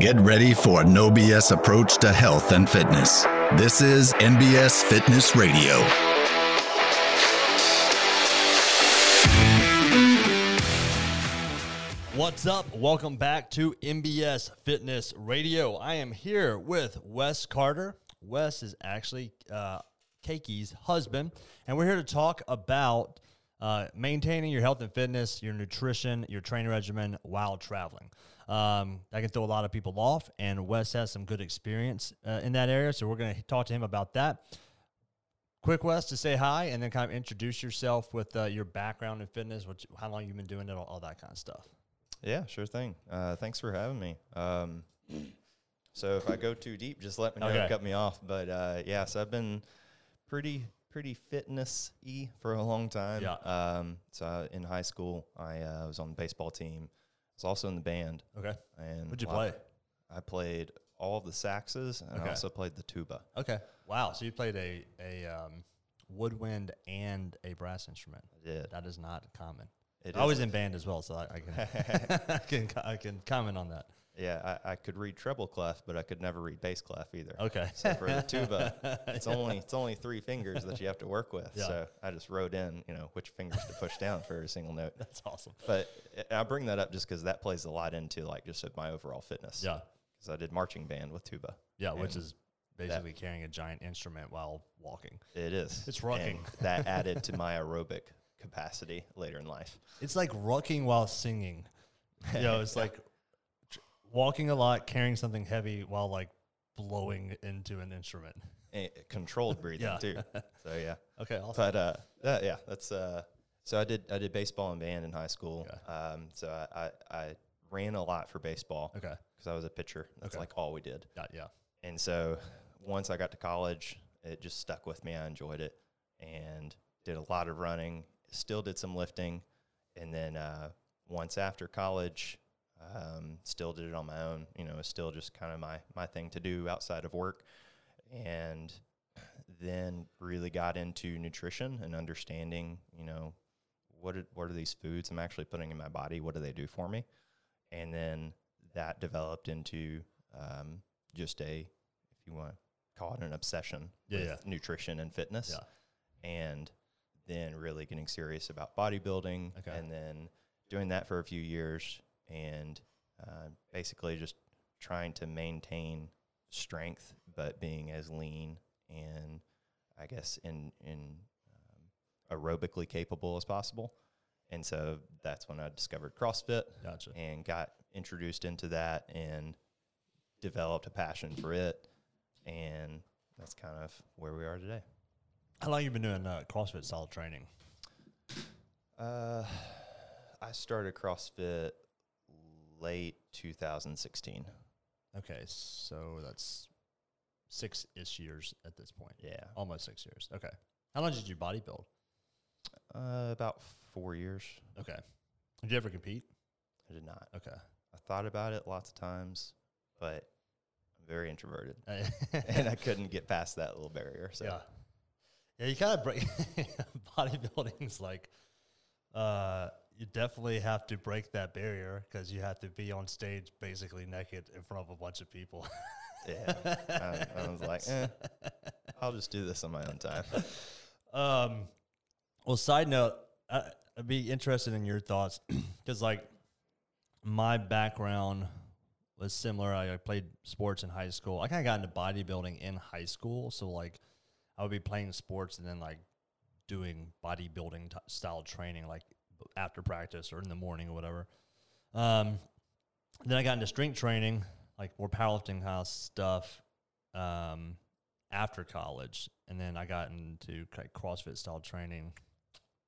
Get ready for a no BS approach to health and fitness. This is NBS Fitness Radio. What's up? Welcome back to NBS Fitness Radio. I am here with Wes Carter. Wes is actually uh, husband, and we're here to talk about uh, maintaining your health and fitness, your nutrition, your training regimen while traveling. Um, that can throw a lot of people off, and Wes has some good experience uh, in that area, so we're going to talk to him about that. Quick, Wes, to say hi, and then kind of introduce yourself with uh, your background in fitness, what, you- how long you've been doing it, all, all that kind of stuff. Yeah, sure thing. Uh, thanks for having me. Um, so if I go too deep, just let me know. Okay. Cut me off. But uh, yeah, so I've been pretty pretty fitness y for a long time. Yeah. Um, so I, in high school, I uh, was on the baseball team. Was also in the band. Okay. And What'd you play? I played all of the saxes, and Okay. I also played the tuba. Okay. Wow. So you played a a um, woodwind and a brass instrument. I did. That is not common. It I was in band as well, so I, I can I can I can comment on that. Yeah, I, I could read treble clef, but I could never read bass clef either. Okay. So for the tuba, it's only it's only three fingers that you have to work with. Yeah. So I just wrote in, you know, which fingers to push down for every single note. That's awesome. But I bring that up just because that plays a lot into like just my overall fitness. Yeah. Because I did marching band with tuba. Yeah, which is basically carrying a giant instrument while walking. It is. It's rocking. And that added to my aerobic capacity later in life. It's like rocking while singing. You know, it's like walking a lot, carrying something heavy while like blowing into an instrument. Eh, controlled breathing Yeah. too. So yeah. Okay, awesome. But uh, that, yeah, that's uh. So I did I did baseball and band in high school. Okay. Um, so I, I I ran a lot for baseball okay. because I was a pitcher. That's Okay. like all we did. Yeah, yeah. And so once I got to college, it just stuck with me. I enjoyed it and did a lot of running. Still did some lifting, and then uh, once after college, um, still did it on my own. You know, it's still just kind of my my thing to do outside of work, and then really got into nutrition and understanding. You know, what are, what are these foods I'm actually putting in my body? What do they do for me? And then that developed into um, just a, if you want to call it an obsession Yeah, with yeah. nutrition and fitness. Yeah. And then really getting serious about bodybuilding Okay. and then doing that for a few years and uh, basically just trying to maintain strength, but being as lean and I guess in, in um, aerobically capable as possible. And so that's when I discovered CrossFit Gotcha. and got introduced into that and developed a passion for it. And that's kind of where we are today. How long you been doing uh, CrossFit style training? Uh, I started CrossFit late 2016. Okay, so that's six ish years at this point. Yeah. Almost six years. Okay. How long did you body build? Uh, about four years. Okay. Did you ever compete? I did not. Okay. I thought about it lots of times, but I'm very introverted and I couldn't get past that little barrier. So yeah. Yeah, you kind of break bodybuilding's like uh you definitely have to break that barrier because you have to be on stage basically naked in front of a bunch of people. yeah, I, I was like, eh, I'll just do this on my own time. Um, well, side note, I, I'd be interested in your thoughts because, like, my background was similar. I, I played sports in high school. I kind of got into bodybuilding in high school, so like, I would be playing sports and then like doing bodybuilding t- style training, like after practice or in the morning or whatever. Um, then I got into strength training, like more powerlifting kind of stuff. Um, after college, and then I got into like CrossFit style training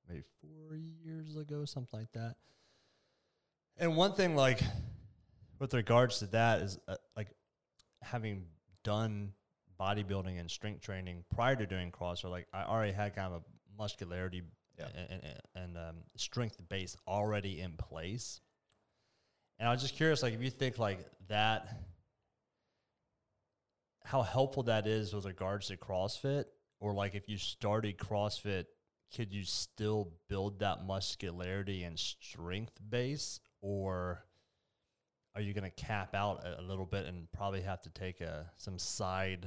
maybe four years ago, something like that. And one thing, like with regards to that, is uh, like having done bodybuilding and strength training prior to doing CrossFit. Like I already had kind of a muscularity Yeah. and, and, and um, strength base already in place. And I was just curious, like if you think like that how helpful that is with regards to CrossFit, or like if you started CrossFit, could you still build that muscularity and strength base, or are you going to cap out a, a little bit and probably have to take a some side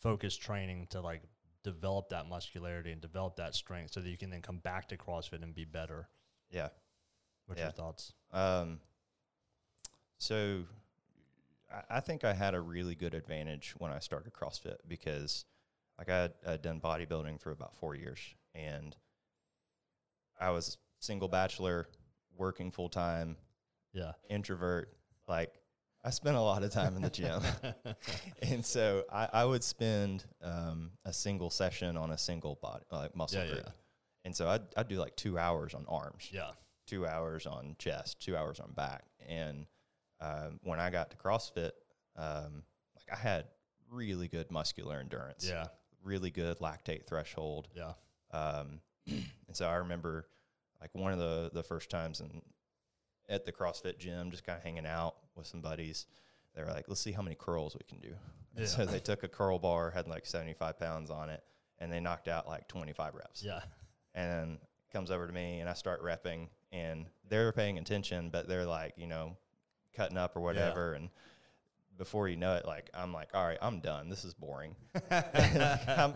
focus training to like develop that muscularity and develop that strength so that you can then come back to CrossFit and be better. Yeah. What's Yeah. your thoughts? Um, so I, I think I had a really good advantage when I started CrossFit because like I had, I'd done bodybuilding for about four years and I was single bachelor, working full time, Yeah. introvert. Like I spent a lot of time in the gym. and so I, I would spend um, a single session on a single body, like muscle Yeah, group. yeah. And so I'd, I'd do like two hours on arms yeah. two hours on chest, two hours on back. And um, when I got to CrossFit, um, like I had really good muscular endurance, Yeah. really good lactate threshold. Yeah. Um, and so I remember like one of the, the first times in, at the CrossFit gym, just kind of hanging out with some buddies. They were like, let's see how many curls we can do. And so they took a curl bar, had like 75 pounds on it, and they knocked out like 25 reps Yeah. and then comes over to me and I start repping and they're paying attention, but they're like, you know, cutting up or whatever. And before you know it, like, I'm like, all right, I'm done. This is boring.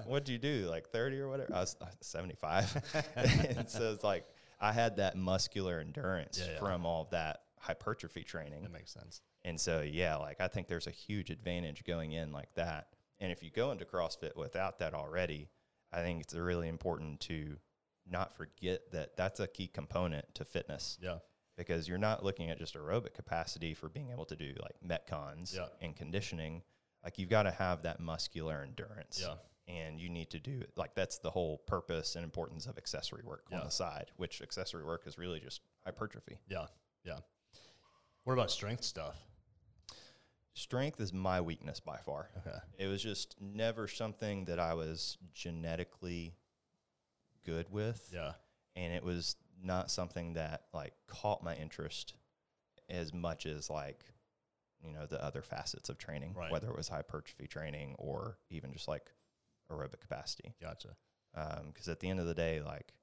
what'd you do? Like 30 or whatever? I was uh, 75. and so it's like, I had that muscular endurance Yeah, yeah. from all of that hypertrophy training. That makes sense. And so, yeah, like I think there's a huge advantage going in like that. And if you go into CrossFit without that already, I think it's really important to not forget that that's a key component to fitness Yeah. because you're not looking at just aerobic capacity for being able to do like metcons Yeah. and conditioning. Like you've got to have that muscular endurance. Yeah. And you need to do like that's the whole purpose and importance of accessory work Yeah. on the side, which accessory work is really just hypertrophy. Yeah. Yeah. What about strength stuff? Strength is my weakness by far. Okay. It was just never something that I was genetically good with. Yeah. And it was not something that like caught my interest as much as like, you know, the other facets of training, Right. whether it was hypertrophy training or even just like aerobic capacity. Gotcha. Because at the end of the day, like,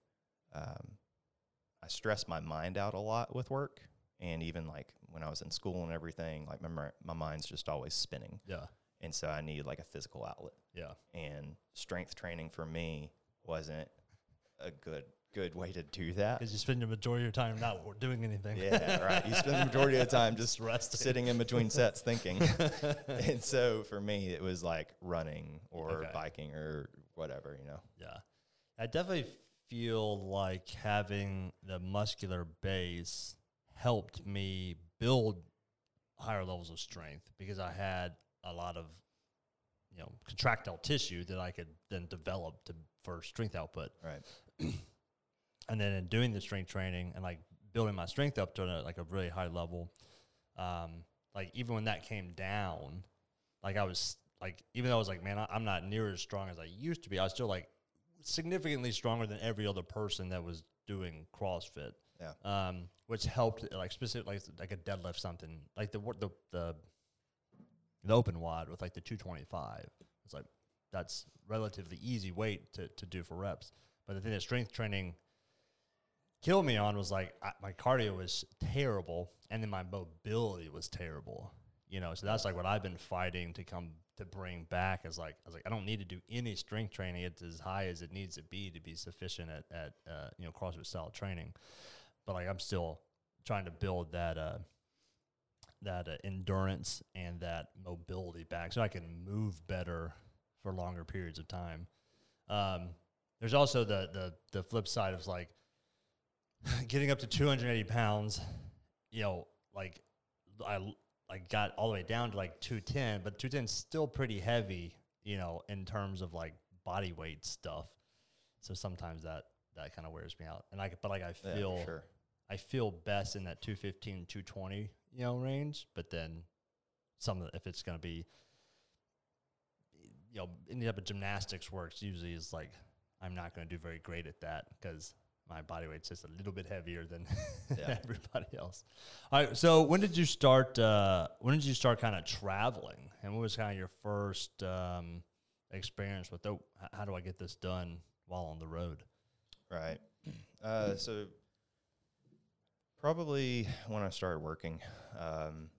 um, I stress my mind out a lot with work. And even like when I was in school and everything, like my, my mind's just always spinning. Yeah. And so I need like a physical outlet. Yeah. And strength training for me wasn't a good good way to do that. Because you spend the majority of your time not doing anything. Yeah, right. You spend the majority of the time just resting. sitting in between sets thinking. and so for me it was like running or Okay. biking or whatever, you know. Yeah. I definitely feel like having the muscular base helped me build higher levels of strength because I had a lot of you know contractile tissue that I could then develop to for strength output. Right. and then in doing the strength training and like building my strength up to a, like a really high level, um, like even when that came down, like I was like even though I was like, man, I, I'm not near as strong as I used to be. I was still like significantly stronger than every other person that was doing CrossFit. Yeah. Um, which helped like specific like like a deadlift something like the the the the open WOD with like the 225. It's like that's relatively easy weight to, to do for reps. But the thing that strength training killed me on was like I, my cardio was terrible, and then my mobility was terrible. You know, so that's like what I've been fighting to come to bring back. Is like I was like I don't need to do any strength training. It's as high as it needs to be to be sufficient at at uh, you know CrossFit style training. But like I'm still trying to build that uh, that uh, endurance and that mobility back, so I can move better for longer periods of time. Um, there's also the the the flip side of like getting up to 280 pounds. You know, like I I got all the way down to like 210, but 210 is still pretty heavy. You know, in terms of like body weight stuff. So sometimes that that kind of wears me out, and I but like I Yeah, feel sure. I feel best in that 215, 220, you know, range. But then some of the, if it's going to be, you know, any type of gymnastics works usually is like, I'm not going to do very great at that because my body weight's just a little bit heavier than Yeah. everybody else. All right. So when did you start, uh, when did you start kind of traveling and what was kind of your first, um, experience with, oh, how do I get this done while on the road? Right. Uh, so Probably when I started working, um,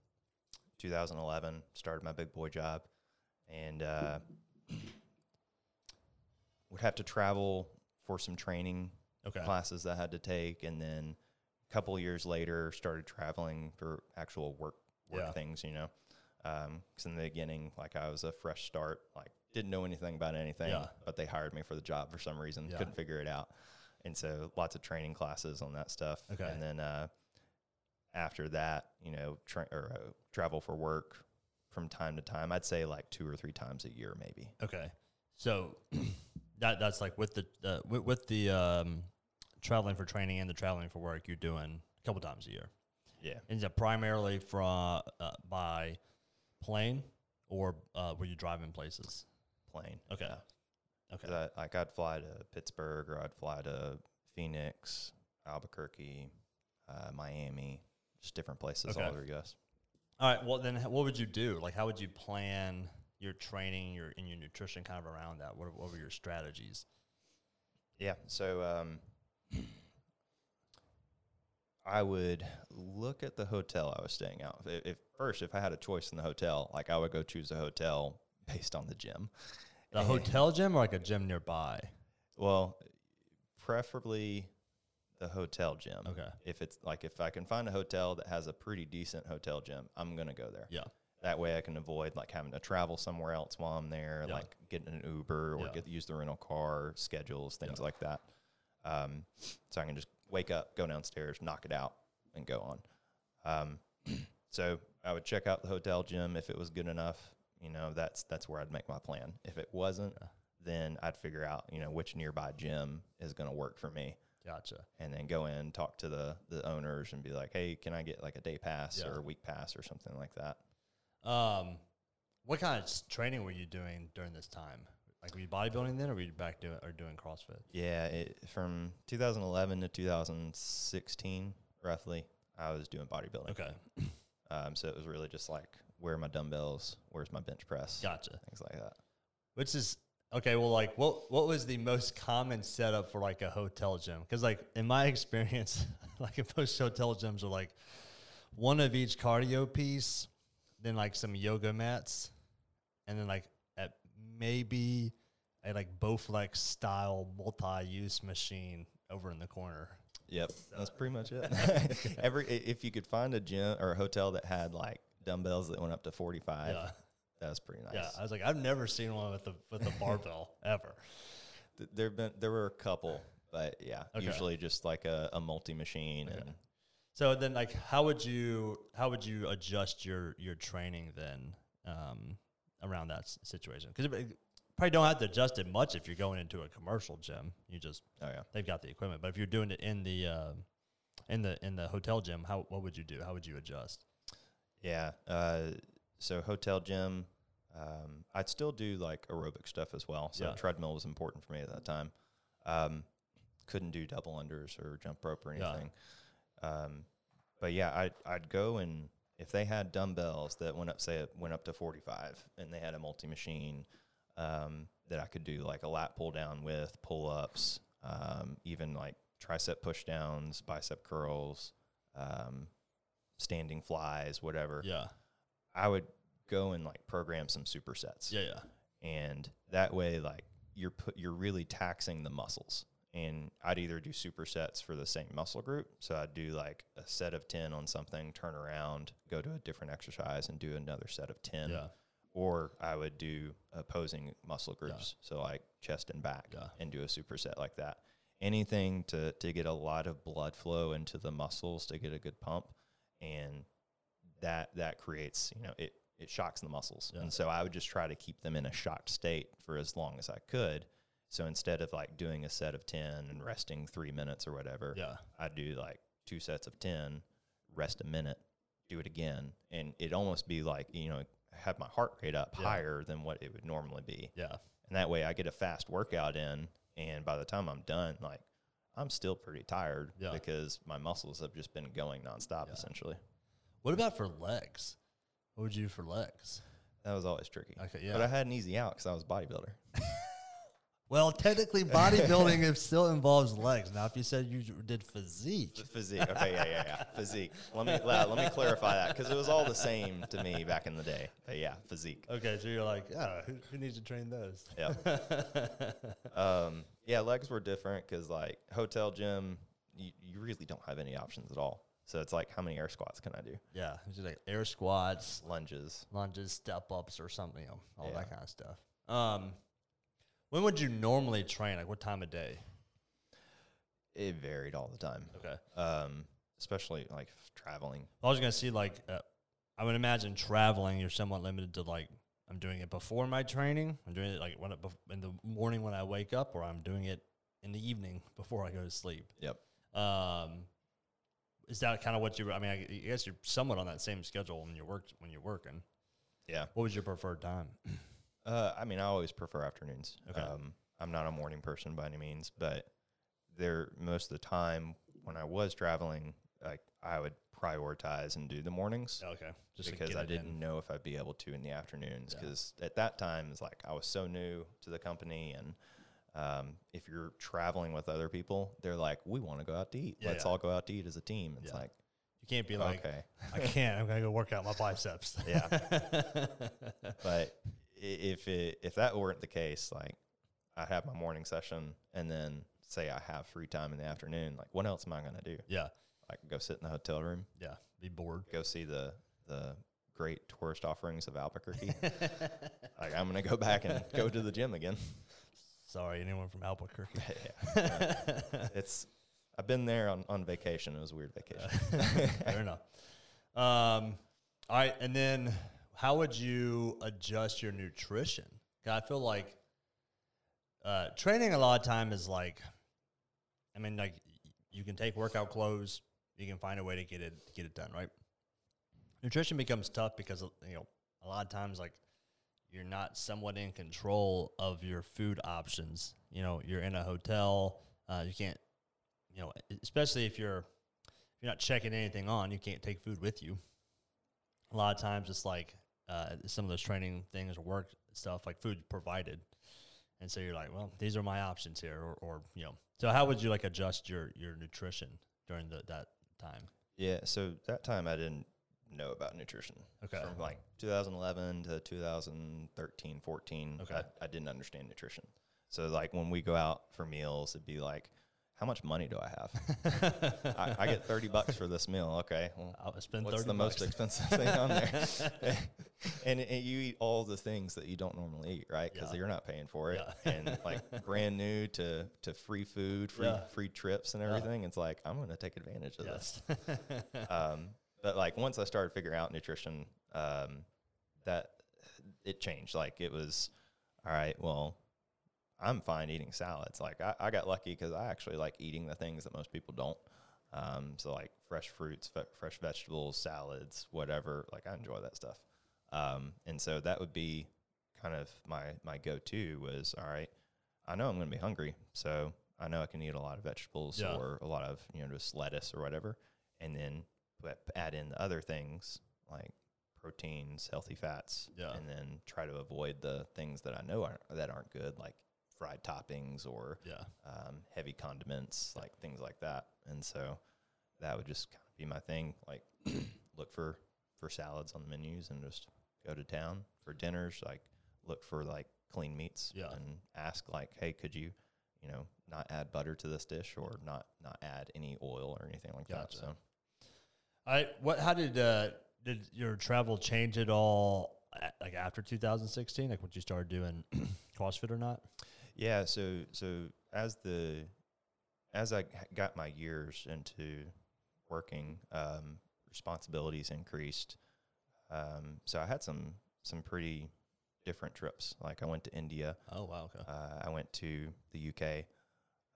2011, started my big boy job, and uh, would have to travel for some training Okay. classes that I had to take, and then a couple years later, started traveling for actual work work Yeah. things. You know, because in the beginning, like I was a fresh start, like didn't know anything about anything, Yeah. but they hired me for the job for some reason, Yeah. couldn't figure it out, and so lots of training classes on that stuff. Okay. and then uh, after that, you know, tra- or uh, travel for work from time to time. I'd say like two or three times a year, maybe. Okay. So that that's like with the uh, with, with the um, traveling for training and the traveling for work, you're doing a couple times a year. Yeah. Is it primarily from uh, by plane or uh, were you driving places? Plane. Okay. Yeah. Okay. I, like I'd fly to Pittsburgh or I'd fly to Phoenix, Albuquerque, uh, Miami, just different places Okay. all over the U.S. All right. Well, then, what would you do? Like, how would you plan your training, your and your nutrition, kind of around that? What, what were your strategies? Yeah. So um, I would look at the hotel I was staying out. If, if first, if I had a choice in the hotel, like I would go choose a hotel based on the gym. The And- hotel gym or like a gym nearby? Well, preferably the hotel gym. Okay. If it's like if I can find a hotel that has a pretty decent hotel gym, I'm gonna go there. Yeah. That way I can avoid like having to travel somewhere else while I'm there, Yeah. like getting an Uber or Yeah. get use the rental car schedules, things Yeah. like that. Um, so I can just wake up, go downstairs, knock it out, and go on. Um, so I would check out the hotel gym if it was good enough. You know, that's that's where I'd make my plan. If it wasn't, then I'd figure out you know which nearby gym is going to work for me, Gotcha. and then go in talk to the the owners and be like, hey, can I get like a day pass Yeah. or a week pass or something like that. Um, what kind of training were you doing during this time? Like, were you bodybuilding then, or were you back doing or doing CrossFit? Yeah, it, from 2011 to 2016, roughly, I was doing bodybuilding. Okay, Um, so it was really just like, where are my dumbbells? Where's my bench press? gotcha. Things like that. Which is okay. Well, like, what what was the most common setup for like a hotel gym? Because like in my experience, like in most hotel gyms are like one of each cardio piece, then like some yoga mats, and then like maybe a like Bowflex style multi-use machine over in the corner. Yep, that's pretty much it. Every if you could find a gym or a hotel that had like dumbbells that went up to 45, Yeah. that was pretty nice. Yeah, I was like, I've never seen one with the with a barbell ever. Th- there been there were a couple, but yeah, Okay. usually just like a, a multi machine and So then, like, how would you how would you adjust your your training then um, around that s- situation? Because probably don't have to adjust it much if you're going into a commercial gym. You just oh yeah. they've got the equipment. But if you're doing it in the uh, in the in the hotel gym, how what would you do? How would you adjust? Yeah. Uh, so hotel gym, um, I'd still do like aerobic stuff as well. So Yeah. treadmill was important for me at that time. Um, couldn't do double unders or jump rope or Yeah. anything. Um, but yeah, I'd, I'd go and if they had dumbbells that went up, say it went up to 45 and they had a multi machine, um, that I could do like a lat pull down with pull ups, um, even like tricep push downs, bicep curls, um, standing flies, whatever. Yeah, I would go and like program some supersets. yeah, yeah, And that way like you're put you're really taxing the muscles. And I'd either do supersets for the same muscle group. So I'd do like a set of 10 on something, turn around, go to a different exercise and do another set of 10. yeah, Or I would do opposing muscle groups. So like chest and back Yeah. and do a superset like that. Anything to, to get a lot of blood flow into the muscles to get a good pump. And that that creates, you know, it it shocks the muscles. Yeah. And so I would just try to keep them in a shocked state for as long as I could. So instead of like doing a set of 10 and resting 3 minutes or whatever, yeah, I'd do like two sets of 10, rest a minute, do it again. And it'd almost be like, you know, have my heart rate up Yeah. higher than what it would normally be. yeah. And that way I get a fast workout in. And by the time I'm done, like I'm still pretty tired Yeah. because my muscles have just been going nonstop Yeah. essentially. What about for legs? What would you do for legs? That was always tricky. Okay, yeah. But I had an easy out because I was a bodybuilder. Well, technically, bodybuilding it still involves legs. Now, if you said you did physique, Physique. Okay, yeah, yeah, yeah. Physique. Let me let, let me clarify that because it was all the same to me back in the day. But yeah, physique. okay, so you're like, oh, who, who needs to train those? Yeah. um, yeah, legs were different because like hotel gym, you, you really don't have any options at all. So it's like, how many air squats can I do? Yeah, it's just like air squats, Lunges. lunges, step ups, or something, you know, all Yeah. that kind of stuff. Um, when would you normally train? Like, what time of day? It varied all the time. Okay. Um, especially like traveling. I was gonna see like uh, I would imagine traveling. You're somewhat limited to like I'm doing it before my training. I'm doing it like when it, bef- in the morning when I wake up, or I'm doing it in the evening before I go to sleep. Yep. Um, is that kind of what you? I mean, I I guess you're somewhat on that same schedule when you work when you're working. Yeah. What was your preferred time? Uh, I mean, I always prefer afternoons. Okay. Um, I'm not a morning person by any means, but there most of the time when I was traveling, like I would prioritize and do the mornings okay, just because I didn't in. know if I'd be able to in the afternoons. Yeah. Because at that time, it's like I was so new to the company, and um, if you're traveling with other people, they're like, "We want to go out to eat. Yeah, Let's yeah. all go out to eat as a team." It's Yeah. like, You can't be like, okay, I can't. I'm gonna go work out my biceps. yeah. but if it if that weren't the case, like I have my morning session and then say I have free time in the afternoon, like what else am I gonna do? yeah, I Like go sit in the hotel room, yeah. Be bored. go see the the great tourist offerings of Albuquerque. like I'm gonna go back and go to the gym again. Sorry, anyone from Albuquerque. Yeah. it's I've been there on, on vacation. It was a weird vacation. Fair enough. Um, all right, and then how would you adjust your nutrition? I feel like uh, training a lot of time is like, I mean, like you can take workout clothes, you can find a way to get it get it done, right? Nutrition becomes tough because you know a lot of times like you're not somewhat in control of your food options. You know, you're in a hotel, uh, you can't, you know, especially if you're if you're not checking anything on, you can't take food with you. A lot of times, it's like uh, some of those training things or work stuff, like food provided, and so you're like, well, these are my options here, or, or you know. So how would you like adjust your your nutrition during the, that time? Yeah, so that time I didn't know about nutrition. Okay. From like 2011 to 2013, 14, Okay. I, I didn't understand nutrition. So like when we go out for meals, it'd be like, how much money do I have? I, I get 30 bucks for this meal. Okay. Well, I'll spend what's the most expensive thing on there? and, and you eat all the things that you don't normally eat, right? Because Yeah. you're not paying for it. Yeah. and like brand new to, to free food, free, Yeah. free trips and everything. It's like, I'm going to take advantage of this um, but like once I started figuring out nutrition, um, that it changed. Like it was, all right, well, I'm fine eating salads. Like I, I got lucky because I actually like eating the things that most people don't. Um, so like fresh fruits, fe- fresh vegetables, salads, whatever. Like I enjoy that stuff. Um, and so that would be kind of my my go to was all right. I know I'm going to be hungry, so I know I can eat a lot of vegetables Yeah. or a lot of you know just lettuce or whatever, and then put, add in the other things like proteins, healthy fats, Yeah. and then try to avoid the things that I know aren't, that aren't good, like fried toppings or yeah. um, heavy condiments, like things like that. And so that would just kind of be my thing. Like look for for salads on the menus and just go to town for dinners. Like look for like clean meats Yeah. and ask like, hey, could you, you know, not add butter to this dish or not not add any oil or anything like Gotcha. that. So I what? How did uh, did your travel change at all? Like after 2016, like when you started doing CrossFit or not? Yeah, so so as the as I got my years into working, um, responsibilities increased. Um, so I had some some pretty different trips. Like I went to India, Oh wow, okay. uh, I went to the UK,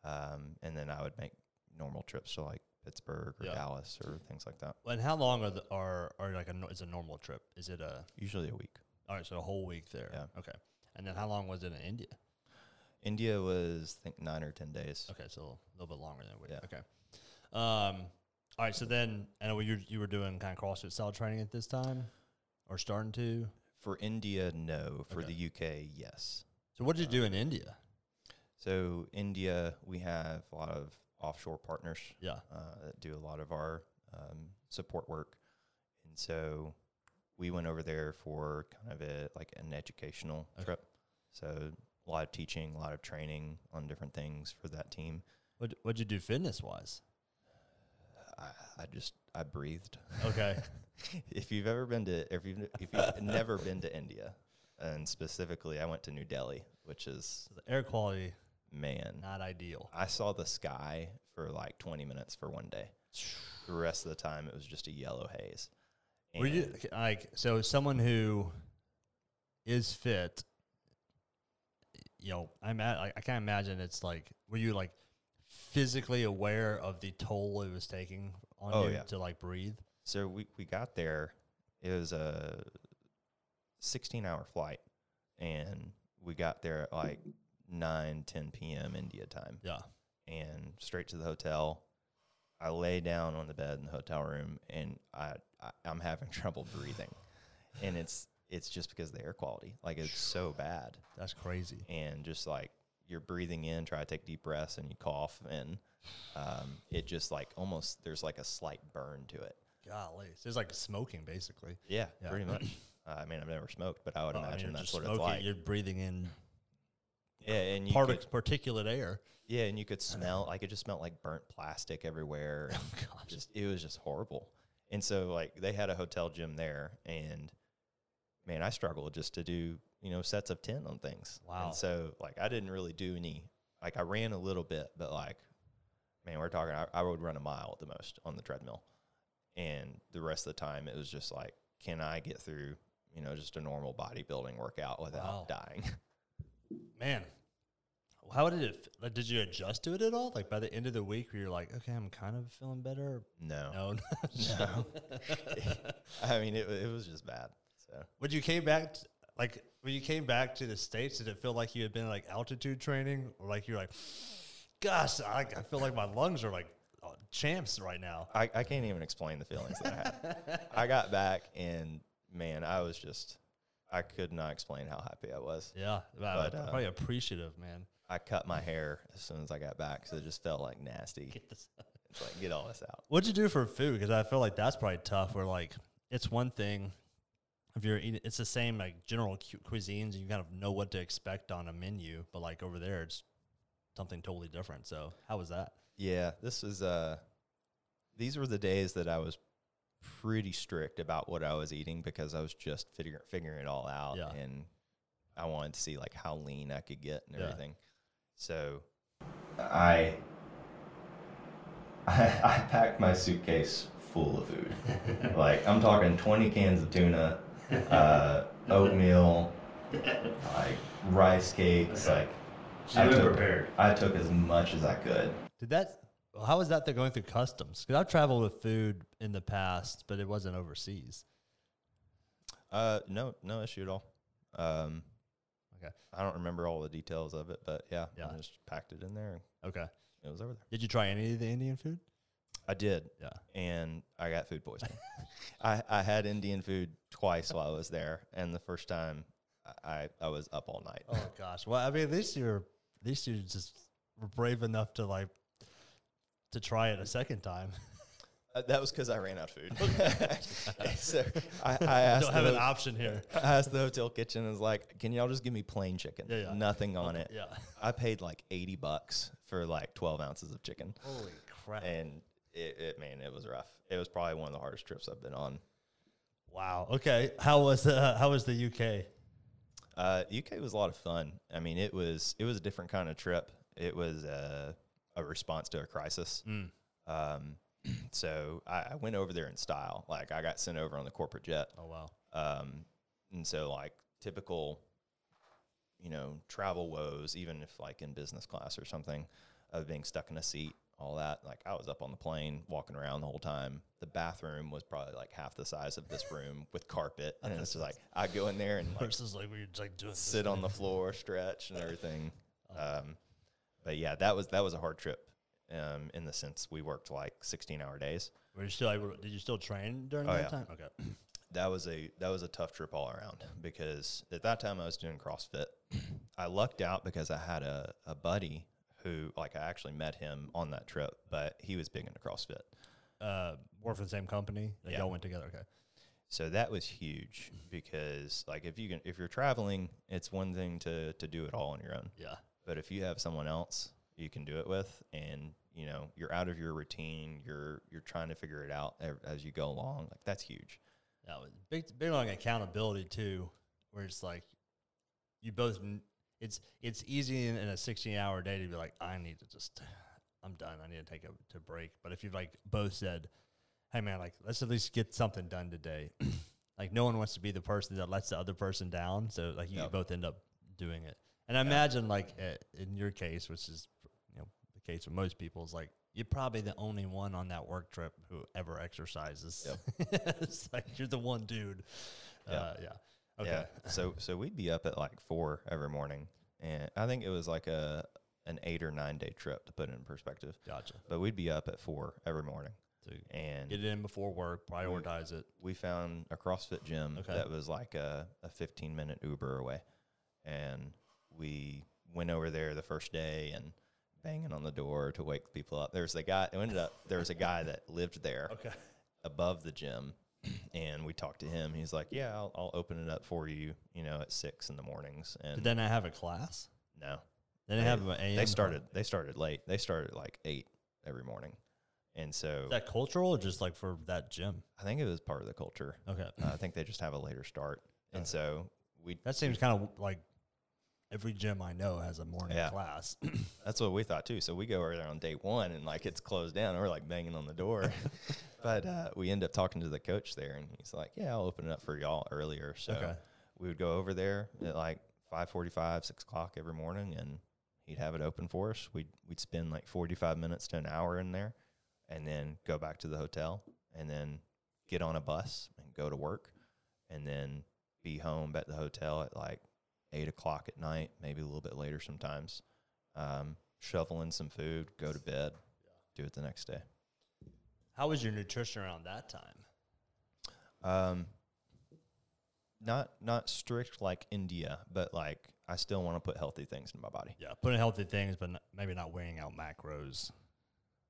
um, and then I would make normal trips to like Pittsburgh or. Dallas or things like that. and how long are the, are are like a is a normal trip? Is it a Usually a week. all right? So a whole week there. Yeah. Okay. And then how long was it in India? India was I think nine or ten days. Okay, so a little bit longer than week. Yeah. Okay. Um. All right. So then, I know you you were doing kind of CrossFit style training at this time, or starting to. For India, no. For Okay. the UK, yes. So what did you do in India? So India, we have a lot of offshore partners Yeah. uh, that do a lot of our um, support work, and so we went over there for kind of a like an educational Okay. trip. So a lot of teaching, a lot of training on different things for that team. What what'd you do fitness wise? I, I just I breathed. Okay. if you've ever been to if you've if you've never been to India, and specifically I went to New Delhi, which is So the air quality man, not ideal. I saw the sky for like 20 minutes for one day. The rest of the time it was just a yellow haze. Were you like so someone who is fit? You know, I'm at. I, I can't imagine it's like. Were you like physically aware of the toll it was taking on Oh, you yeah. to like breathe? So we, we got there. It was a 16 hour flight, and we got there at like 9, 10 p.m. India time, Yeah. and straight to the hotel. I lay down on the bed in the hotel room, and I, I I'm having trouble breathing, and it's it's just because of the air quality. Like it's so bad, That's crazy. and just like you're breathing in, try to take deep breaths, and you cough, and um, it just like almost there's like a slight burn to it. Golly, so it's like smoking basically. Yeah, Yeah. pretty much. Uh, I mean, I've never smoked, but I would Well, I mean, imagine that's what it's smoking, like. You're breathing in Yeah, and you partic- could, particulate air. yeah, and you could smell like it just smelled like burnt plastic everywhere. Oh gosh. just it was just horrible. And so like they had a hotel gym there, and man, I struggled just to do you know sets of ten on things. Wow. And so like I didn't really do any. Like I ran a little bit, but like man, we're talking. I, I would run a mile at the most on the treadmill, and the rest of the time it was just like, can I get through you know just a normal bodybuilding workout without Wow. dying? Man, how did it? Like, did you adjust to it at all? Like by the end of the week, where you're like, okay, I'm kind of feeling better. no, No, no. I mean it, it was just bad. So when you came back, t- like when you came back to the states, did it feel like you had been like altitude training, or like you're like, gosh, I, I feel like my lungs are like uh, champs right now. I, I can't even explain the feelings that I had. I got back and man, I was just I could not explain how happy I was. Yeah, But, I'm uh, probably appreciative, man. I cut my hair as soon as I got back because it just felt like nasty. Get this. It's like get all this out. What'd you do for food? Because I feel like that's probably tough. Where like it's one thing if you're eating, it's the same like general cu- cuisines. You kind of know what to expect on a menu, but like over there, it's something totally different. So how was that? Yeah, this was uh these were the days that I was pretty strict about what I was eating because I was just figuring figuring it all out Yeah. and I wanted to see like how lean I could get and Yeah. everything. So I I, I packed my suitcase full of food. like I'm talking 20 cans of tuna, uh, oatmeal, like rice cakes, like So I took- prepared. I took as much as I could. Did that? well, How was that? They're going through customs because I've traveled with food in the past, but it wasn't overseas. Uh, no, no issue at all. Um, Okay. I don't remember all the details of it, but yeah, Yeah. I just packed it in there Okay. it was over there. Did you try any of the Indian food? I did, Yeah. and I got food poisoning. I, I had Indian food twice while I was there, and the first time I, I, was up all night. Oh gosh. Well, I mean, at least you're, at least you just were brave enough to like to try it a second time. Uh, that was because I ran out of food. so I, I asked don't have the, an option here. I asked the hotel kitchen, and was like, "Can y'all just give me plain chicken? Yeah, yeah. Nothing on it." Yeah. I paid like eighty bucks for like twelve ounces of chicken. Holy crap! and it, it man, it was rough. It was probably one of the hardest trips I've been on. Wow. Okay. How was uh, how was the UK? Uh, UK was a lot of fun. I mean, it was it was a different kind of trip. It was a, a response to a crisis. Mm. Um, so I, I went over there in style. Like I got sent over on the corporate jet. Oh wow. Um, and so like typical, you know, travel woes, even if like in business class or something, of being stuck in a seat, all that. Like I was up on the plane walking around the whole time. The bathroom was probably like half the size of this room with carpet, and it's just like I go in there and like Versus like we like doing sit on the floor, stretch, and everything. Um, but yeah, that was that was a hard trip. Um, in the sense we worked like sixteen hour days. Were you still able? Did you still train during Oh, that yeah. time? Okay. that was a that was a tough trip all around because at that time I was doing CrossFit. I lucked out because I had a, a buddy who like I actually met him on that trip, but he was big into CrossFit. Uh, work for the same company. That Yeah. y'all went together. Okay. So that was huge because like if you can if you're traveling, it's one thing to to do it all on your own. Yeah. But if you have someone else you can do it with and you know, you're out of your routine, you're you're trying to figure it out as you go along, like that's huge. That was big, big on accountability too, where it's like you both. It's it's easy in, in a sixteen hour day to be like, I need to just, I'm done. I need to take a to break. But if you've like both said, hey man, like let's at least get something done today. like no one wants to be the person that lets the other person down. So like you Yep. both end up doing it. And I imagine like uh, in your case, which is you know the case with most people, is like you're probably the only one on that work trip who ever exercises. it's like you're the one dude. Uh, yeah. Okay. Yeah. So so we'd be up at like four every morning, and I think it was like a an eight or nine day trip to put it in perspective. Gotcha. But we'd be up at four every morning, So and get it in before work. Prioritize it. we found a CrossFit gym Okay. that was like a, a 15 minute Uber away. And we went over there the first day and banging on the door to wake people up. There's a guy, it ended up, there was a guy that lived there Okay. above the gym. And we talked to him. He's like, Yeah, I'll, I'll open it up for you, you know, at six in the mornings. And Did they not have a class? no, They didn't have an AM. they started, they started late. They started like eight every morning. And so Is that cultural or just like for that gym? I think it was part of the culture. Okay. Uh, I think they just have a later start. And Okay. so we That seems kind of like every gym I know has a morning Yeah. class. That's what we thought too. So we go over there on day one and like it's closed down. And we're like banging on the door. but uh, we end up talking to the coach there and he's like, Yeah, I'll open it up for y'all earlier. So Okay. we would go over there at like five forty five, six o'clock every morning and he'd have it open for us. We'd we'd spend like forty five minutes to an hour in there and then go back to the hotel and then get on a bus and go to work and then be home at the hotel at like eight o'clock at night, maybe a little bit later sometimes. Um, shovel in some food, go to bed, do it the next day. How was your nutrition around that time? Um, not not strict like India, but like I still want to put healthy things in my body. Yeah, putting healthy things, but n- maybe not weighing out macros.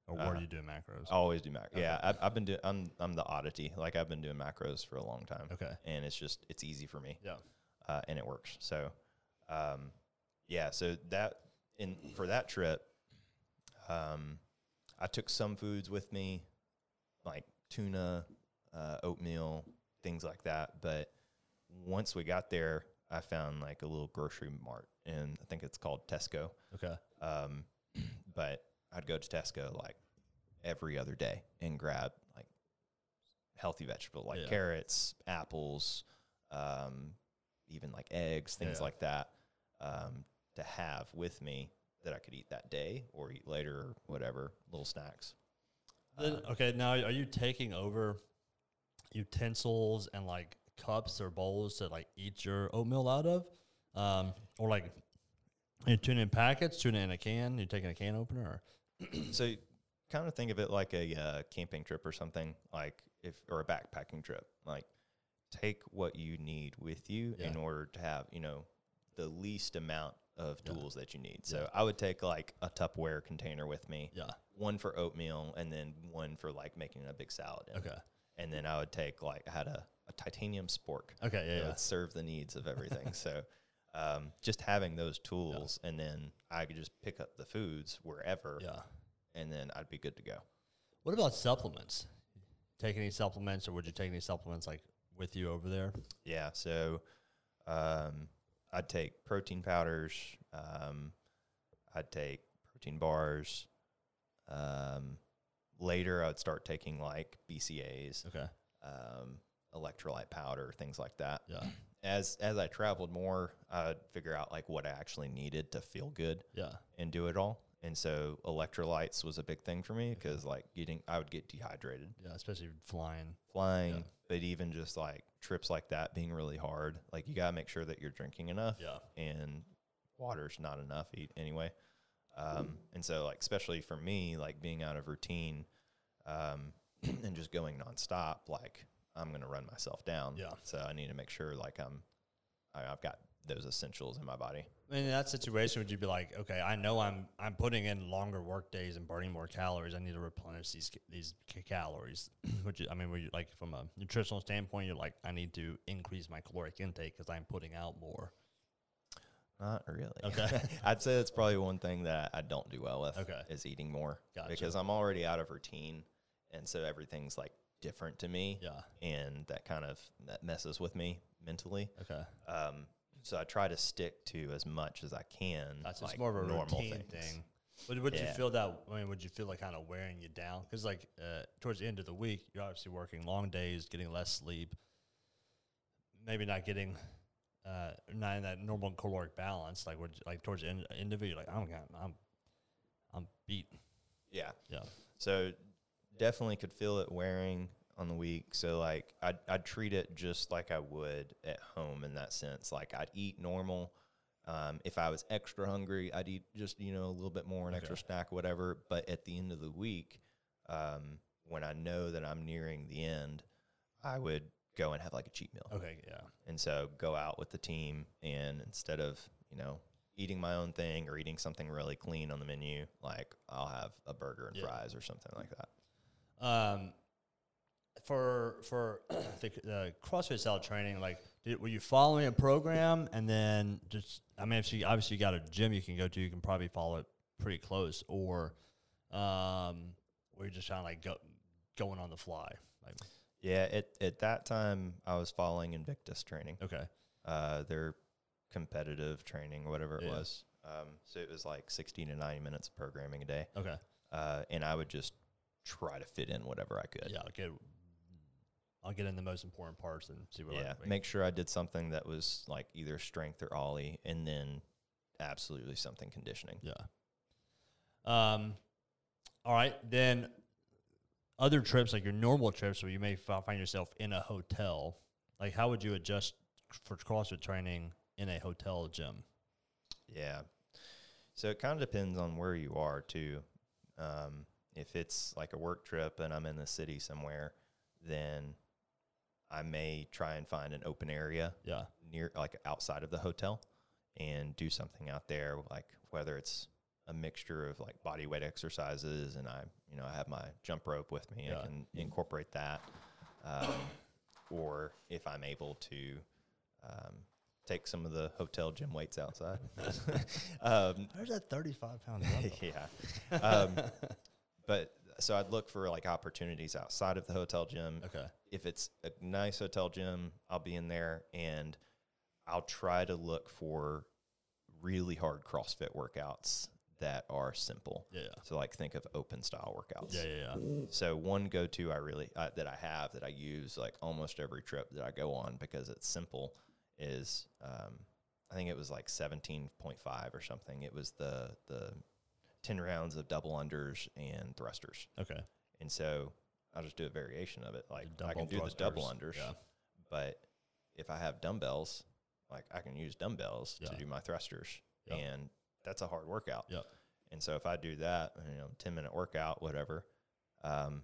Or were Uh, you doing macros? I always do macros. Okay. Yeah, I've, I've been doing. I'm I'm the oddity. Like I've been doing macros for a long time, Okay. and it's just it's easy for me. Yeah. Uh, and it works. So, um, yeah, so that in for that trip, um, I took some foods with me, like tuna, uh, oatmeal, things like that. But once we got there, I found like a little grocery mart, and I think it's called Tesco. Okay. Um, but I'd go to Tesco like every other day and grab like healthy vegetable, like Yeah. carrots, apples, um, even like eggs, things Yeah. like that, um, to have with me that I could eat that day or eat later or whatever, little snacks. Then, okay, now are you taking over utensils and like cups or bowls to like eat your oatmeal out of? Um, or like you're tuning in packets, tuning in a can, you're taking a can opener or so kind of think of it like a uh, camping trip or something like if or a backpacking trip like take what you need with you in order to have you know the least amount of Yeah. tools that you need so Yeah. i would take like a tupperware container with me yeah. one for oatmeal and then one for like making a big salad in. Okay. and then i would take like i had a, a titanium spork Okay, that yeah, yeah. would serve the needs of everything so um, just having those tools and then i could just pick up the foods wherever Yeah. and then I'd be good to go. What about supplements? Take any supplements or would you take any supplements like with you over there? Yeah, so um, I'd take protein powders. Um, I'd take protein bars. Um, later, I'd start taking like BCAAs, Okay. um, electrolyte powder, things like that. Yeah. As as I traveled more, I'd figure out like what I actually needed to feel good Yeah. and do it all. And so electrolytes was a big thing for me because like getting, I would get dehydrated. Yeah. Especially flying. flying, Yeah. but even just like trips like that being really hard, like you gotta make sure that you're drinking enough. Yeah. And water's not enough anyway. Um, and so like especially for me, like being out of routine, um, and just going nonstop, like I'm going to run myself down. Yeah. So I need to make sure like I'm, I, I've got those essentials in my body. In that situation, would you be like, okay, I know I'm I'm putting in longer work days and burning more calories. I need to replenish these these calories. Which I mean, were you like from a nutritional standpoint, you're like, I need to increase my caloric intake because I'm putting out more. Not really. Okay. I'd say that's probably one thing that I don't do well with. Okay. Is eating more. Gotcha. Because I'm already out of routine, and so everything's like different to me. Yeah. And that kind of that messes with me mentally. Okay. Um, so I try to stick to as much as I can. That's like more of a normal routine things. thing. Would, would you feel that? I mean, would you feel like kind of wearing you down? Because like uh, towards the end of the week, you're obviously working long days, getting less sleep, maybe not getting uh, not in that normal caloric balance. Like you- like towards the end, end of it, you're like, I'm I'm I'm beat. Yeah. Yeah. So definitely could feel it wearing on the week. So like I'd, I'd treat it just like I would at home in that sense. Like I'd eat normal. Um, if I was extra hungry, I'd eat just, you know, a little bit more, an extra snack, whatever. But at the end of the week, um, when I know that I'm nearing the end, I would go and have like a cheat meal. Okay. Yeah. And so go out with the team and instead of, you know, eating my own thing or eating something really clean on the menu, like I'll have a burger and Yeah. fries or something like that. Um, for for the, the CrossFit style training, like, did, were you following a program and then just? I mean, if you obviously you got a gym you can go to, you can probably follow it pretty close, or um, were you just kind of like go, going on the fly? Like, Yeah, at, at that time I was following Invictus training. okay, Uh, their competitive training or whatever it Yeah. was. Um, so it was like 60 to 90 minutes of programming a day. okay, Uh, and I would just try to fit in whatever I could. yeah, get. I'll get in the most important parts and see what. Yeah, I, make sure I did something that was like either strength or oly, and then absolutely something conditioning. Yeah. Um. All right, then. Other trips, like your normal trips, where you may find yourself in a hotel, like how would you adjust for CrossFit training in a hotel gym? Yeah. So it kind of depends on where you are too. Um, if it's like a work trip and I'm in the city somewhere, then I may try and find an open area Yeah. near, like outside of the hotel, and do something out there, like whether it's a mixture of like body weight exercises, and I, you know, I have my jump rope with me. Yeah. I can incorporate that, um, or if I'm able to. Um, Take some of the hotel gym weights outside. um, There's that 35 pound yeah. Um, but so I'd look for like opportunities outside of the hotel gym. Okay. If it's a nice hotel gym, I'll be in there and I'll try to look for really hard CrossFit workouts that are simple. Yeah. So like think of open style workouts. Yeah. Yeah. Yeah. So one go to I really uh, that I have that I use like almost every trip that I go on because it's simple is um, I think it was like seventeen point five or something. It was the the ten rounds of double unders and thrusters, Okay. and so I'll just do a variation of it. Like I can do the double unders, yeah. but if I have dumbbells, like I can use dumbbells Yeah. to do my thrusters, Yep. and that's a hard workout. Yep. And so if I do that, you know, ten minute workout, whatever, um,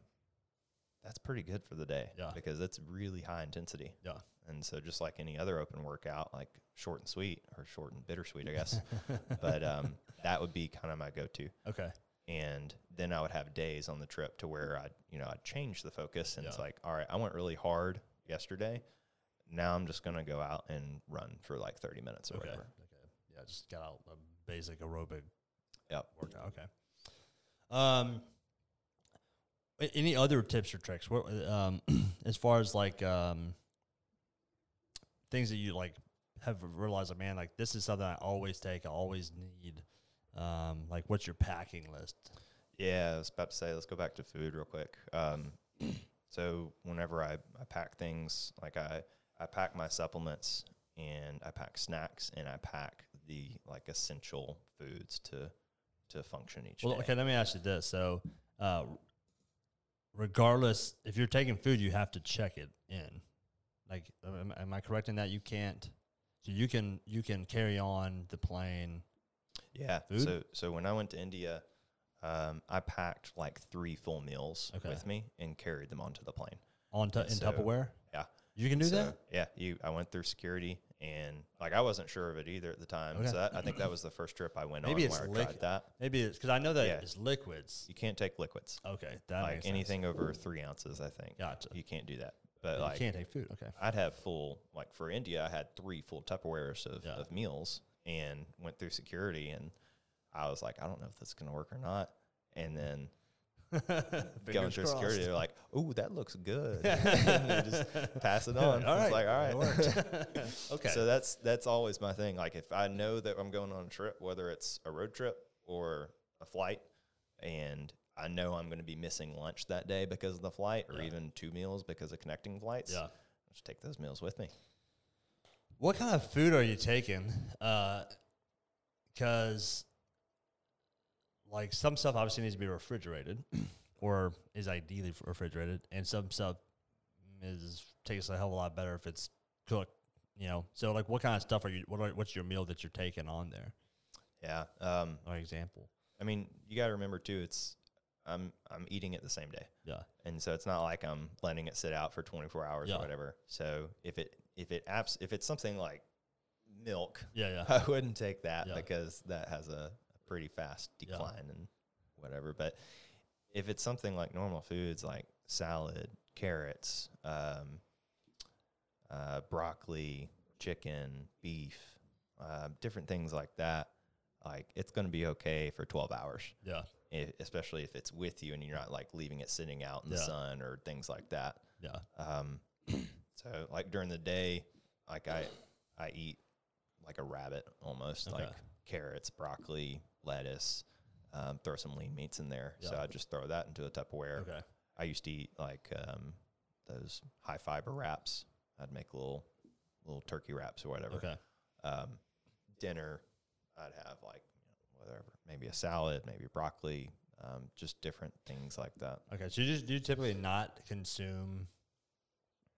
that's pretty good for the day. Yeah. Because it's really high intensity. Yeah. And so just like any other open workout, like short and sweet or short and bittersweet, I guess. but um, that would be kind of my go to. Okay. And then I would have days on the trip to where I'd, you know, I'd change the focus and it's like, all right, I went really hard yesterday. Now I'm just going to go out and run for like 30 minutes or Okay. whatever. Okay. Yeah. Just got out a basic aerobic Yep. workout. Okay. Um, any other tips or tricks? What um, as far as like um, things that you like have realized, like man, like this is something I always take, I always need. Um, like what's your packing list? Yeah, I was about to say, let's go back to food real quick. Um, so whenever I, I pack things, like I, I pack my supplements and I pack snacks and I pack the like essential foods to to function each Well, day. okay, let me ask you this. So, uh, regardless, if you're taking food, you have to check it in. Like, am, am I correct in that you can't? So you can you can carry on the plane. Yeah. Food? So so when I went to India, um, I packed like three full meals Okay. with me and carried them onto the plane. On tu- in so- Tupperware. Yeah. You can do So, that. Yeah, you. I went through security, and like I wasn't sure of it either at the time. Okay. So that, I think that was the first trip I went Maybe on it's where I tried that. Maybe it's because I know that Yeah. it's liquids. You can't take liquids, Okay, that like makes sense. anything over three ounces. I think Gotcha. you can't do that. But You like can't take food. Okay. I'd have full like for India, I had three full Tupperwares of, Yeah. of meals and went through security, and I was like, I don't know if this is gonna work or not. And then going through security, they're like, "Ooh, that looks good." just pass it on. All It's like, all right. okay. So that's that's always my thing. Like if I know that I'm going on a trip, whether it's a road trip or a flight, and I know I'm going to be missing lunch that day because of the flight, or Yeah. even two meals because of connecting flights, yeah. I'll just take those meals with me. What kind of food are you taking? Uh, because, like, some stuff obviously needs to be refrigerated, or is ideally refrigerated, and some stuff is tastes a hell of a lot better if it's cooked. You know, so like, what kind of stuff are you? What are, what's your meal that you're taking on there? Yeah. Um, For example. I mean, you got to remember too. It's I'm I'm eating it the same day, Yeah. and so it's not like I'm letting it sit out for 24 hours Yeah. or whatever. So if it if it abs- if it's something like milk, Yeah. Yeah. I wouldn't take that Yeah. because that has a pretty fast Yeah. decline and whatever. But if it's something like normal foods like salad, carrots, um, uh, broccoli, chicken, beef, uh, different things like that, like it's going to be okay for 12 hours, yeah. if, especially if it's with you and you're not like leaving it sitting out in the sun or things like that. Yeah. Um, so like during the day, like I, I eat like a rabbit almost, Okay. like carrots, broccoli, lettuce, um, throw some lean meats in there. So Yeah. I just throw that into a Tupperware. Okay. I used to eat like um, those high fiber wraps. I'd make little little turkey wraps or whatever. Okay. Um, dinner, I'd have like you know, whatever, maybe a salad, maybe broccoli, um, just different things like that. Okay. So you just do you typically not consume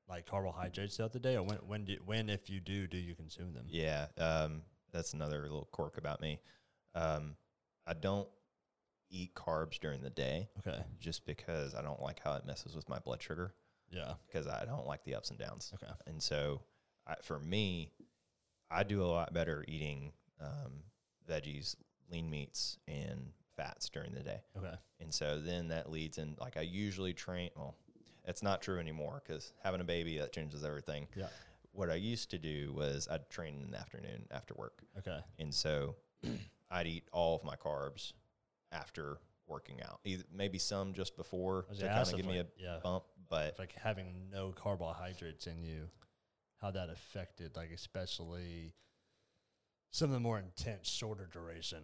like carbohydrates throughout the day, or when when do when if you do do you consume them? Yeah, um, that's another little quirk about me. Um, I don't eat carbs during the day Okay. just because I don't like how it messes with my blood sugar Yeah. because I don't like the ups and downs. Okay. And so, I, for me, I do a lot better eating um, veggies, lean meats, and fats during the day. Okay. And so then that leads in like I usually train. Well, it's not true anymore because having a baby that changes everything. Yeah. What I used to do was I'd train in the afternoon after work, Okay. and so I'd eat all of my carbs after working out. Either maybe some just before to kind of give me a yeah. bump, but like having no carbohydrates in you, how that affected, like especially some of the more intense, shorter duration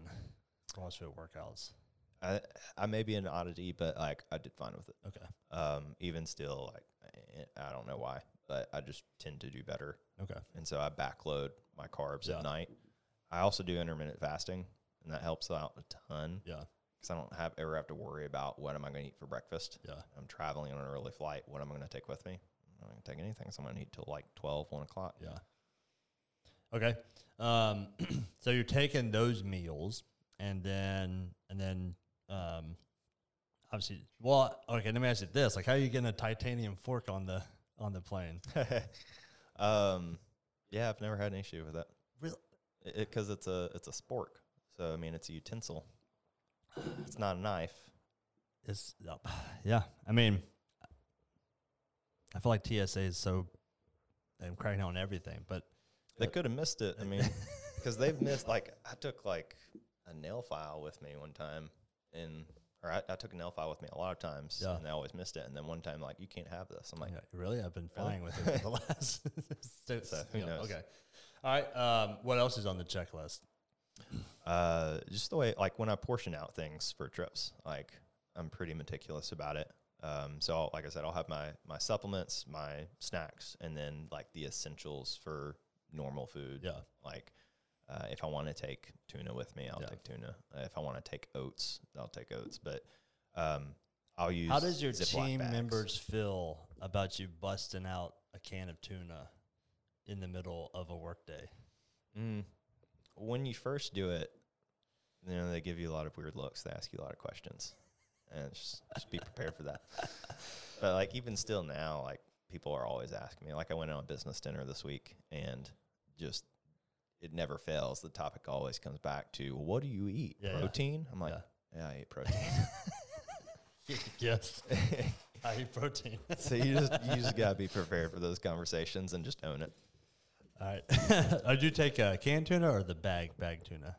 CrossFit workouts. I I may be an oddity, but like I did fine with it. Okay. Um, even still, like I don't know why, but I just tend to do better, Okay. and so I backload my carbs Yeah. at night. I also do intermittent fasting, and that helps out a ton Yeah. because I don't have ever have to worry about what am I going to eat for breakfast. Yeah. I'm traveling on an early flight. What am I going to take with me? I'm not going to take anything. So I'm going to eat till like 12, 1 o'clock. Yeah. Okay. Um, so you're taking those meals and then and then um, obviously well okay, let me ask you this. Like how are you getting a titanium fork on the on the plane? um, yeah, I've never had an issue with that. Really? Because it's a it's a spork. So I mean, it's a utensil. It's not a knife. It's yeah. I mean I feel like TSA is so I'm cracking on everything, but They could have missed it. I mean, because they've missed. Like I took like a nail file with me one time, and or I, I took an nail file with me a lot of times, Yeah. and they always missed it. And then one time, like you can't have this. I'm like, Yeah, really? I've been Really? with it for the last. so, So, who yeah, knows? Okay. All right. Um, what else is on the checklist? Uh, just the way, like when I portion out things for trips, like I'm pretty meticulous about it. Um, so I'll, like I said, I'll have my my supplements, my snacks, and then like the essentials for normal food. Yeah. Like uh, if I want to take tuna with me, I'll Yeah. take tuna. Uh, if I want to take oats, I'll take oats. But um, I'll use. How does your team bags. members feel about you busting out a can of tuna in the middle of a workday? Mm. When you first do it, you know they give you a lot of weird looks. They ask you a lot of questions, and just, just be prepared for that. But like even still now, like people are always asking me. Like I went on a business dinner this week, and just it never fails. The topic always comes back to, "What do you eat? Yeah, yeah. protein?" I'm like, Yeah. "Yeah, I eat protein." yes. I eat protein. so you just you just gotta be prepared for those conversations and just own it. All right. Did you take a canned tuna or the bag bag tuna?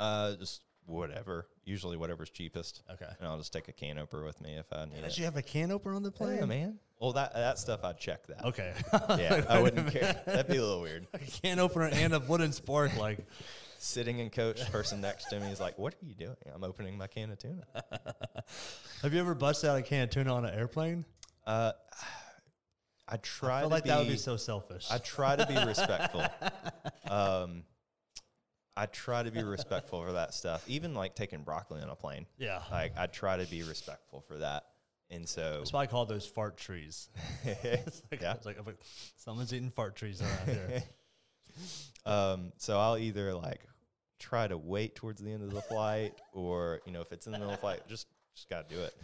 Uh, just whatever. Usually whatever's cheapest. Okay. And I'll just take a can opener with me if I need Did it. you have a can opener on the plane? Yeah, man. Well, that that stuff I'd check that. Okay. Yeah, I wouldn't care. That'd be a little weird. a can opener and a wooden spork. Like, Sitting in coach, person next to me is like, "What are you doing?" I'm opening my can of tuna. have you ever busted out a can of tuna on an airplane? Uh, I try I feel to like be. that would be so selfish. I try to be respectful. Um, I try to be respectful for that stuff. Even like taking broccoli on a plane. yeah. Like I try to be respectful for that. And so That's why I call those fart trees. it's like, Yeah. it's like, I'm like, someone's eating fart trees around here. um, so I'll either like try to wait towards the end of the flight, or you know, if it's in the middle of the flight, just just gotta do it.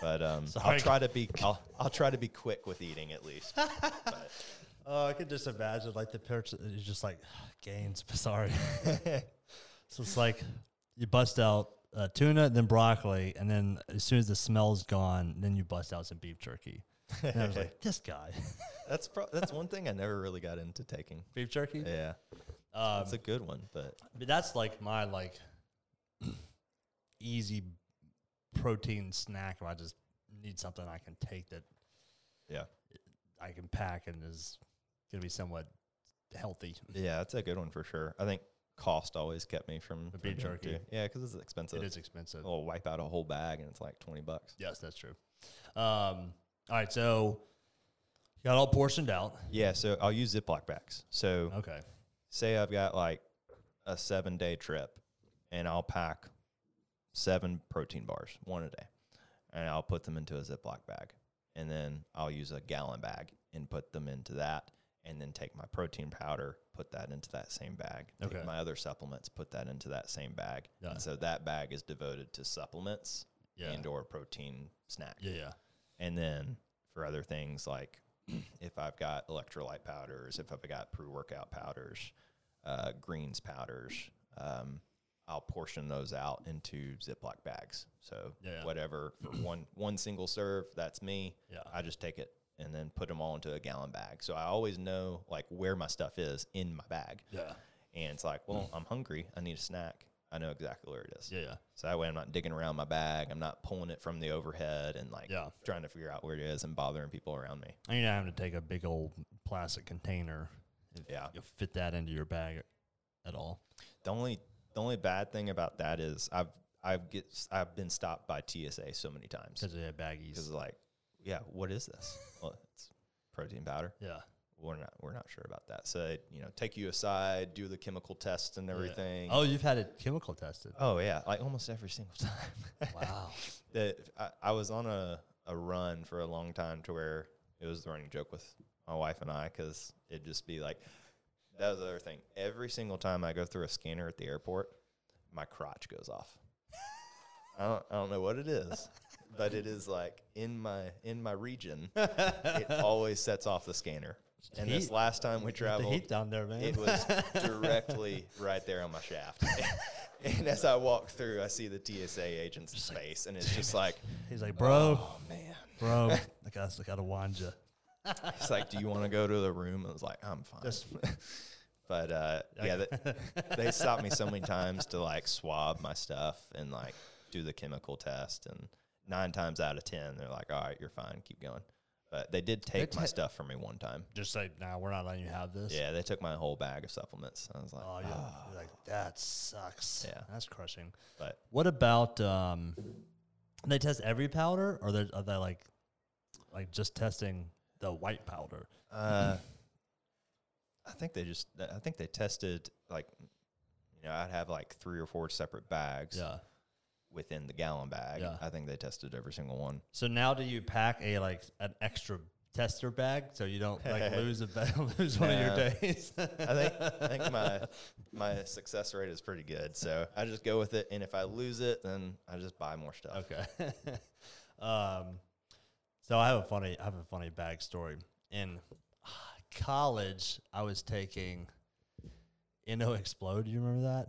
But um, I'll try to be I'll, I'll try to be quick with eating at least. But, Oh, I could just imagine like the picture is just like gains. Sorry. so it's like you bust out uh, tuna, then broccoli, and then as soon as the smell's gone, then you bust out some beef jerky. And I was like, this guy, that's pro- that's one thing I never really got into taking. beef jerky. Yeah, Um, it's a good one, but but that's like my like easy protein snack. If I just need something I can take that yeah, I can pack and is gonna be somewhat healthy. yeah, that's a good one for sure. I think cost always kept me from beef from doing it jerky. too. Yeah, because it's expensive. It is expensive. I'll wipe out a whole bag and it's like twenty bucks. Yes, that's true. Um, all right, so you got all portioned out. Yeah, so I'll use Ziploc bags. So Okay. say I've got like a seven day trip and I'll pack seven protein bars, one a day, and I'll put them into a Ziploc bag. And then I'll use a gallon bag and put them into that. And then take my protein powder, put that into that same bag. Take Okay. my other supplements, put that into that same bag. Yeah. And so that bag is devoted to supplements Yeah. and or protein snack. Yeah, yeah. And then for other things like if I've got electrolyte powders, if I've got pre workout powders, uh, greens powders, um, I'll portion those out into Ziploc bags. So yeah. whatever for one one single serve, that's me. Yeah. I just take it and then put them all into a gallon bag. So I always know like where my stuff is in my bag. Yeah. And it's like, well, I'm hungry. I need a snack. I know exactly where it is. Yeah, yeah. So that way I'm not digging around my bag. I'm not pulling it from the overhead and like Yeah. trying to figure out where it is and bothering people around me. And you're not having to take a big old plastic container. If Yeah. You fit that into your bag at all. The only the only bad thing about that is I've I've get I've been stopped by TSA so many times Because they have baggies. because like, yeah, what is this? well, it's protein powder. Yeah. We're not we're not sure about that. So they, you know, take you aside, do the chemical tests and Yeah. everything. Oh, you've had it chemical tested. Oh yeah, like almost every single time. Wow. that I, I was on a, a run for a long time to where it was the running joke with my wife and I because it'd just be like that was the other thing. Every single time I go through a scanner at the airport, my crotch goes off. I don't I don't know what it is, but it is like in my in my region, it always sets off the scanner. And this last time we the traveled, heat down there, man. it was directly right there on my shaft. and as I walk through, I see the TSA agent's face, and it's just like, He's like, bro, oh man. bro, I got, I got to wand you. It's like, do you want to go to the room? I was like, I'm fine. Just- but uh, yeah, they, they stopped me so many times to like swab my stuff and like do the chemical test, and nine times out of ten, they're like, all right, you're fine, keep going. But they did take my stuff from me one time. Just say, nah, we're not letting you have this. Yeah, they took my whole bag of supplements. I was like, Oh, yeah. You're like, that sucks. Yeah. That's crushing. but What about um they test every powder or they are they like like just testing the white powder? Uh, I think they just. I think they tested like, you know, I'd have like three or four separate bags Yeah. Within the gallon bag. Yeah. I think they tested every single one. So now do you pack a like an extra tester bag so you don't like lose a lose one of your days? I think I think my my success rate is pretty good. So I just go with it, and if I lose it, then I just buy more stuff. okay. um So I have a funny, I have a funny bag backstory. In college, I was taking NO-Xplode. Do you remember that?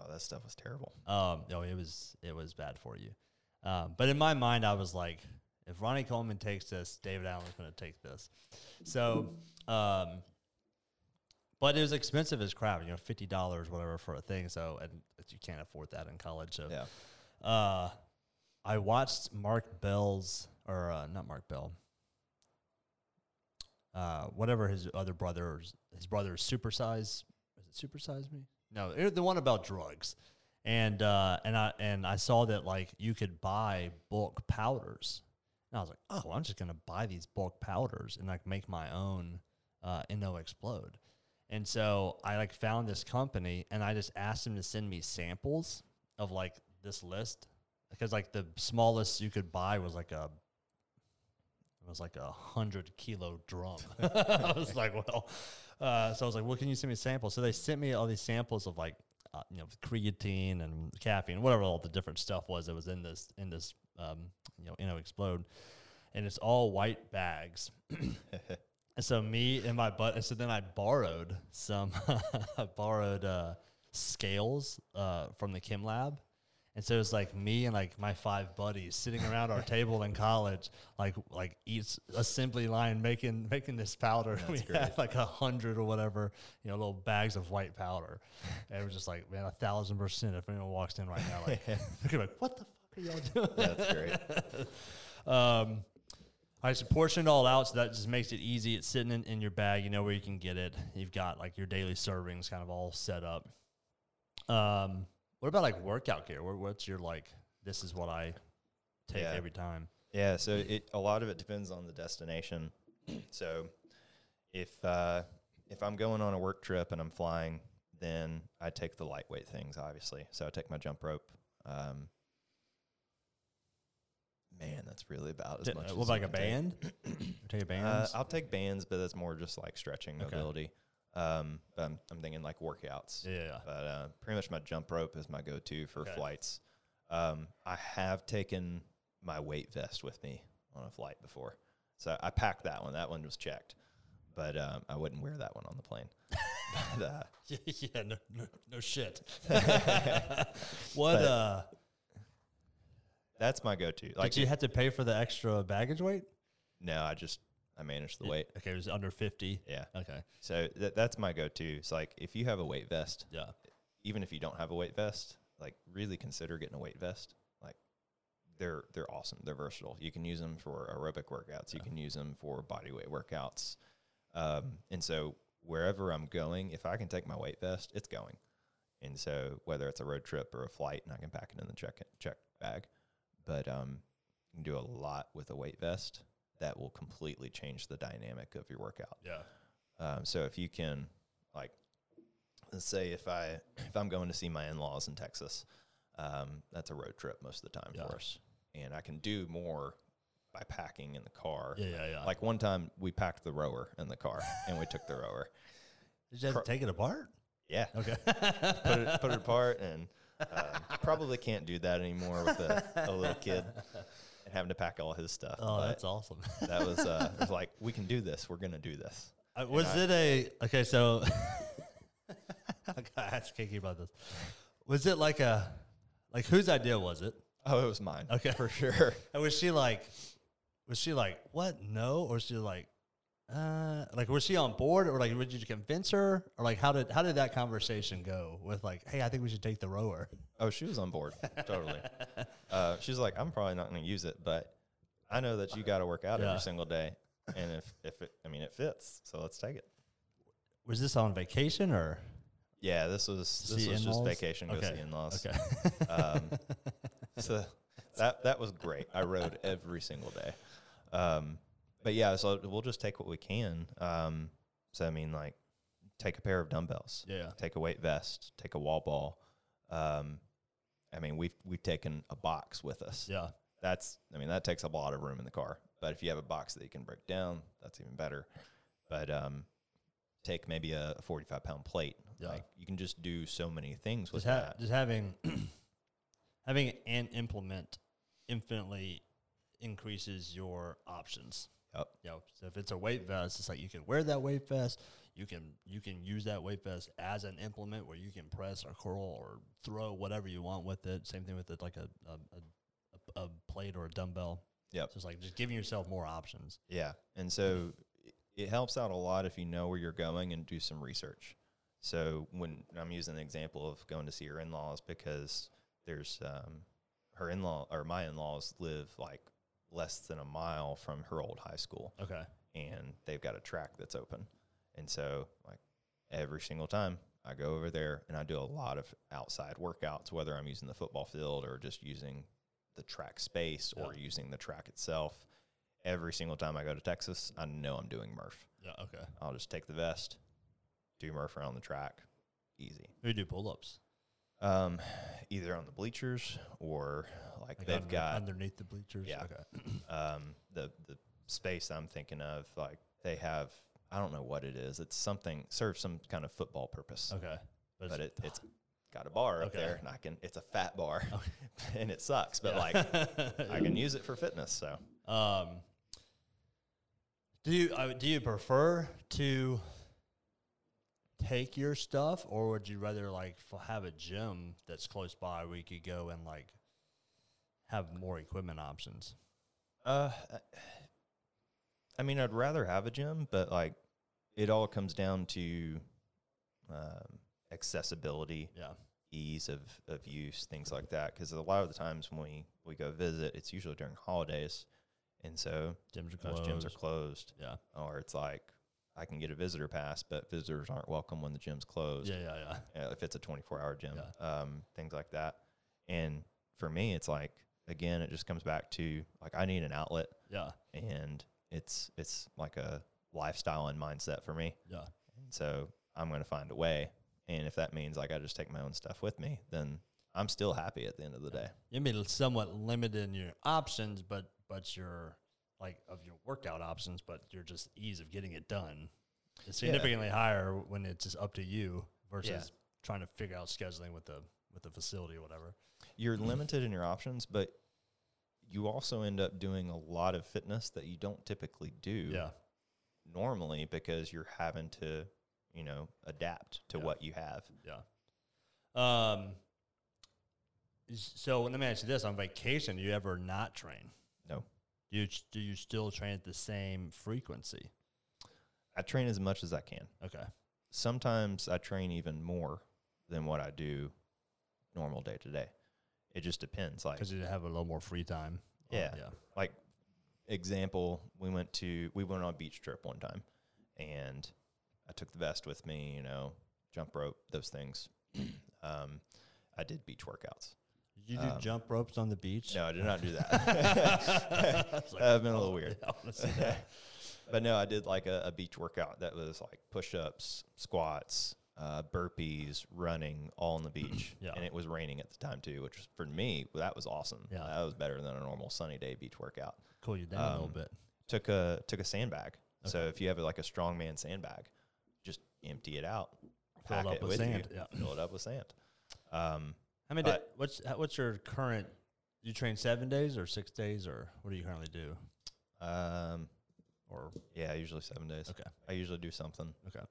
Oh, that stuff was terrible. Um, no, it was it was bad for you. Um, but in my mind, I was like, if Ronnie Coleman takes this, David Allen's going to take this. So, um, but it was expensive as crap. You know, fifty dollars, whatever, for a thing. So, and you can't afford that in college. So, Yeah. uh, I watched Mark Bell's or uh, not Mark Bell. Uh, whatever his other brothers, his brother's supersize. Is it supersize me? No, the one about drugs, and uh, and I and I saw that like you could buy bulk powders, and I was like, oh, I'm just gonna buy these bulk powders and like make my own uh, NO-Xplode. And so I like found this company and I just asked them to send me samples of like this list. Because like the smallest you could buy was like a was like a hundred kilo drum. I was like, well, uh, so I was like, well, can you send me samples? So they sent me all these samples of like, uh, you know, creatine and caffeine, whatever all the different stuff was that was in this in this, um, you know, Explode, and it's all white bags. And so me and my butt, and so then I borrowed some, I borrowed uh, scales uh, from the Chem Lab. And so it was like me and like my five buddies sitting around our table in college, like like each assembly line making making this powder. we had like a hundred or whatever, you know, little bags of white powder. And it was just like, man, a thousand percent. If anyone walks in right now, like, they're like, what the fuck are y'all doing? That's great. Um, I just portion it all out, so that just makes it easy. It's sitting in, in your bag. You know where you can get it. You've got like your daily servings kind of all set up. Um, what about like workout gear? What, what's your like? This is what I take Yeah. every time. Yeah, so it a lot of it depends on the destination. so if uh, if I'm going on a work trip and I'm flying, then I take the lightweight things, obviously. So I take my jump rope. Um, man, that's really about as much. uh, what as like a can take. band? take a Uh, band. I'll take bands, but that's more just like stretching Okay. Um, but I'm, I'm thinking like workouts. yeah. But uh, pretty much my jump rope is my go-to for Okay. flights. Um, I have taken my weight vest with me on a flight before, so I packed that one. That one was checked, but um, I wouldn't wear that one on the plane. but, uh, yeah, yeah, no, no, no shit. what? Uh, that's my go-to. Like, did you have to pay for the extra baggage weight? no, I just I manage the It- weight. Okay, it was under fifty. Yeah, Okay, so th- that's my go-to. It's like if you have a weight vest, yeah. even if you don't have a weight vest, like really consider getting a weight vest. Like they're they're awesome. They're versatile. You can use them for aerobic workouts. You can use them for body weight workouts. Um, and so wherever I'm going, if I can take my weight vest, it's going. And so whether it's a road trip or a flight, and I can pack it in the check check bag, but um, you can do a lot with a weight vest that will completely change the dynamic of your workout. Yeah. Um, so if you can, like, let's say if I if I'm going to see my in-laws in Texas, um, that's a road trip most of the time Yeah. for us, and I can do more by packing in the car. Yeah, yeah, yeah. Like one time we packed the rower in the car and we took the rower. Did you take it apart? Yeah, Okay. put it put it apart, and um, probably can't do that anymore with a, a little kid and having to pack all his stuff. oh, but that's awesome. that was uh, it was like we can do this. We're gonna do this. Uh, was I- it a okay? So I gotta ask Kiki about this. Was it like a like whose idea was it? Oh, it was mine. Okay. for sure. And was she like, was she like, what? No, or was she like, uh, like was she on board, or like did you convince her, or like how did how did that conversation go with like, hey, I think we should take the rower. Oh, she was on board. totally. Uh, she's like, I'm probably not going to use it, but I know that you got to work out Yeah. every single day. And if, if it, I mean, it fits. So let's take it. Was this on vacation or? Yeah, this was, this See was just in-laws? vacation, go Okay. see in-laws. Okay. Um, so that, that was great. I rode every single day. Um, but yeah, so we'll just take what we can. Um, so I mean, like, take a pair of dumbbells. yeah. take a weight vest, take a wall ball. Um, I mean, we've we've taken a box with us. Yeah. That's I mean that takes up a lot of room in the car. But if you have a box that you can break down, that's even better. But um, take maybe a, a forty-five pound plate. Yeah. Like you can just do so many things with Just, ha- that. just having having an implement infinitely increases your options. Yep. You know, so if it's a weight vest, it's like you can wear that weight vest. You can you can use that weight vest as an implement where you can press or curl or throw whatever you want with it. Same thing with it, like a a, a, a plate or a dumbbell. Yep. So it's like just giving yourself more options. Yeah. And so it helps out a lot if you know where you're going and do some research. So when I'm using the example of going to see her in laws because there's um, her in law or my in laws live like less than a mile from her old high school Okay. and they've got a track that's open. And so like every single time I go over there and I do a lot of outside workouts, whether I'm using the football field or just using the track space or Yeah. using the track itself. Every single time I go to Texas, I know I'm doing Murph. Yeah. Okay. I'll just take the vest, do Murph around the track, easy. We do pull ups. Um, either on the bleachers or like, Like they've under- got underneath the bleachers. Yeah. Okay. um, the the space I'm thinking of, like they have, I don't know what it is. It's something serves some kind of football purpose, Okay. but it's- it, it's got a bar up Okay. there, and I can. It's a fat bar, and it sucks, but like I can use it for fitness. So Um, do you uh, do you prefer to take your stuff, or would you rather like f- have a gym that's close by where you could go and like have more equipment options? Uh, I mean, I'd rather have a gym, but like, it all comes down to um, accessibility, Yeah, ease of, of use, things like that. Because a lot of the times when we, we go visit, it's usually during holidays, and so gyms are closed. gyms are closed, yeah, or it's like I can get a visitor pass, but visitors aren't welcome when the gym's closed. yeah, yeah, yeah. uh, if it's a 24 hour gym, Yeah. um, things like that. And for me, it's like, again, it just comes back to like, I need an outlet Yeah, and it's, it's like a lifestyle and mindset for me. yeah, And so I'm going to find a way. And if that means like I just take my own stuff with me, then I'm still happy at the end of the day. you may be somewhat limited in your options, but but your like of your workout options, but your just ease of getting it done is significantly higher when it's just up to you versus trying to figure out scheduling with the with the facility or whatever. You're limited in your options, but you also end up doing a lot of fitness that you don't typically do. Yeah, normally because you're having to, you know, adapt to Yeah. what you have. yeah. Um. s- So let me ask you this: On vacation, do you ever not train? No. Do you do you still train at the same frequency? I train as much as I can. Okay. Sometimes I train even more than what I do normal day to day. It just depends. Like Because you have a little more free time. Uh, Yeah. yeah. like example, we went to we went on a beach trip one time and I took the vest with me, you know, jump rope, those things. um, I did beach workouts. Did you do Um, jump ropes on the beach? No, I did not do that. It's like, been a little weird. yeah, I wanna see that. but no, I did like a, a beach workout that was like push ups, squats, uh, burpees, running, all on the beach. Yeah. And it was raining at the time too, which was, for me, that was awesome. Yeah. That was better than a normal sunny day beach workout. cool you down a little Um, bit. Took a took a sandbag. So if you have like a strongman sandbag, just empty it out, Fill it pack up it with with sand, you, yeah. fill it up with sand. Um, I mean, but- what's what's your current? You train seven days or six days or what do you currently do? um, Or yeah, usually seven days. okay, I usually do something. okay,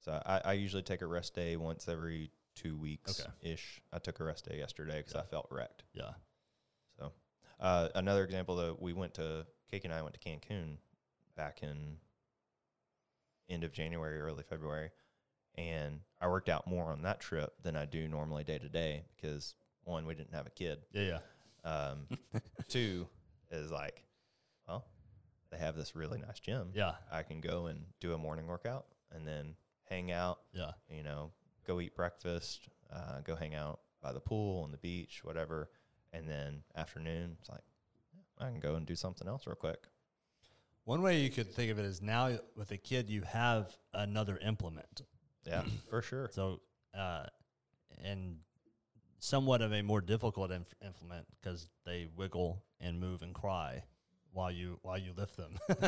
So I, I usually take a rest day once every two weeks Okay. ish. I took a rest day yesterday because Yeah. I felt wrecked. yeah, So uh, another example though, we went to Cake and I went to Cancun back in end of January, early February, and I worked out more on that trip than I do normally day to day because one, we didn't have a kid. yeah, yeah. Um, two is like, well, they have this really nice gym. Yeah, I can go and do a morning workout and then hang out yeah, you know, go eat breakfast, uh, go hang out by the pool on the beach, whatever. And then afternoon, it's like, yeah, I can go and do something else real quick. One way you could think of it is now with a kid, you have another implement. Yeah, for sure. So, uh, and somewhat of a more difficult inf- implement because they wiggle and move and cry while you while you lift them.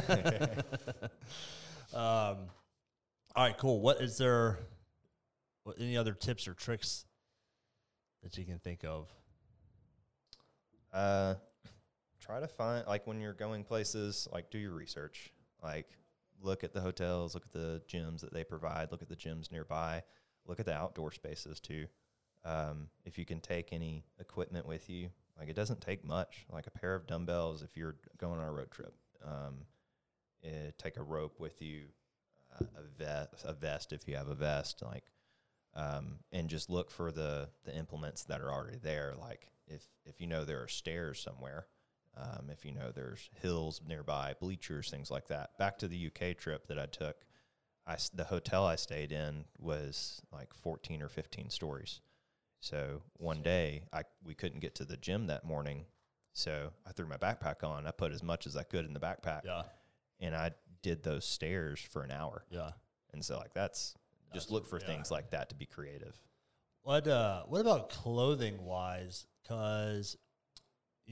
um, all right, cool. What is there? What, any other tips or tricks that you can think of? Uh, try to find like when you're going places, like do your research. Like look at the hotels, look at the gyms that they provide, look at the gyms nearby, look at the outdoor spaces too. Um, if you can take any equipment with you, like it doesn't take much, like a pair of dumbbells if you're going on a road trip. Um, eh, take a rope with you, uh, a vest, a vest if you have a vest, like, um, and just look for the the implements that are already there. Like if if you know there are stairs somewhere, um, if you know there's hills nearby, bleachers, things like that. Back to the UK trip that I took, I the hotel I stayed in was like 14 or 15 stories. So one day I we couldn't get to the gym that morning, so I threw my backpack on. I put as much as I could in the backpack, Yeah. and I did those stairs for an hour. Yeah. And so like that's, That's just look for yeah. things like that to be creative. What uh what about clothing wise? Cause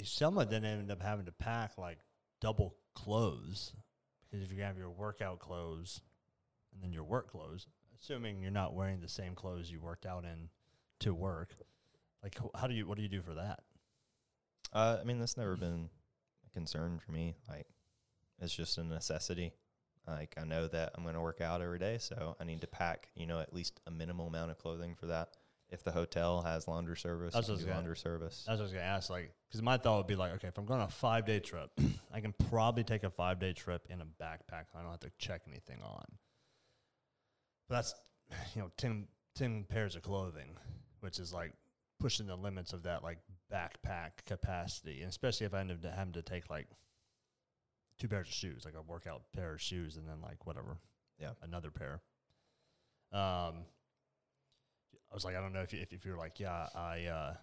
someone then end up having to pack like double clothes. Because if you have your workout clothes and then your work clothes, assuming you're not wearing the same clothes you worked out in to work, like how do you what do you do for that? Uh, I mean, that's never been a concern for me. Like, it's just a necessity. Like, I know that I'm going to work out every day, so I need to pack, you know, at least a minimal amount of clothing for that. If the hotel has laundry service, That's what I was do gonna- laundry service. That's what I was gonna ask. Like, because my thought would be like, okay, if I'm going on a five day trip, I can probably take a five day trip in a backpack. I don't have to check anything on. But that's, you know, ten ten pairs of clothing, which is like pushing the limits of that like backpack capacity, and especially if I end up having to take like two pairs of shoes, like a workout pair of shoes, and then like whatever, Yeah. another pair. Um, I was like, I don't know if you, if, if you're like, yeah, I uh,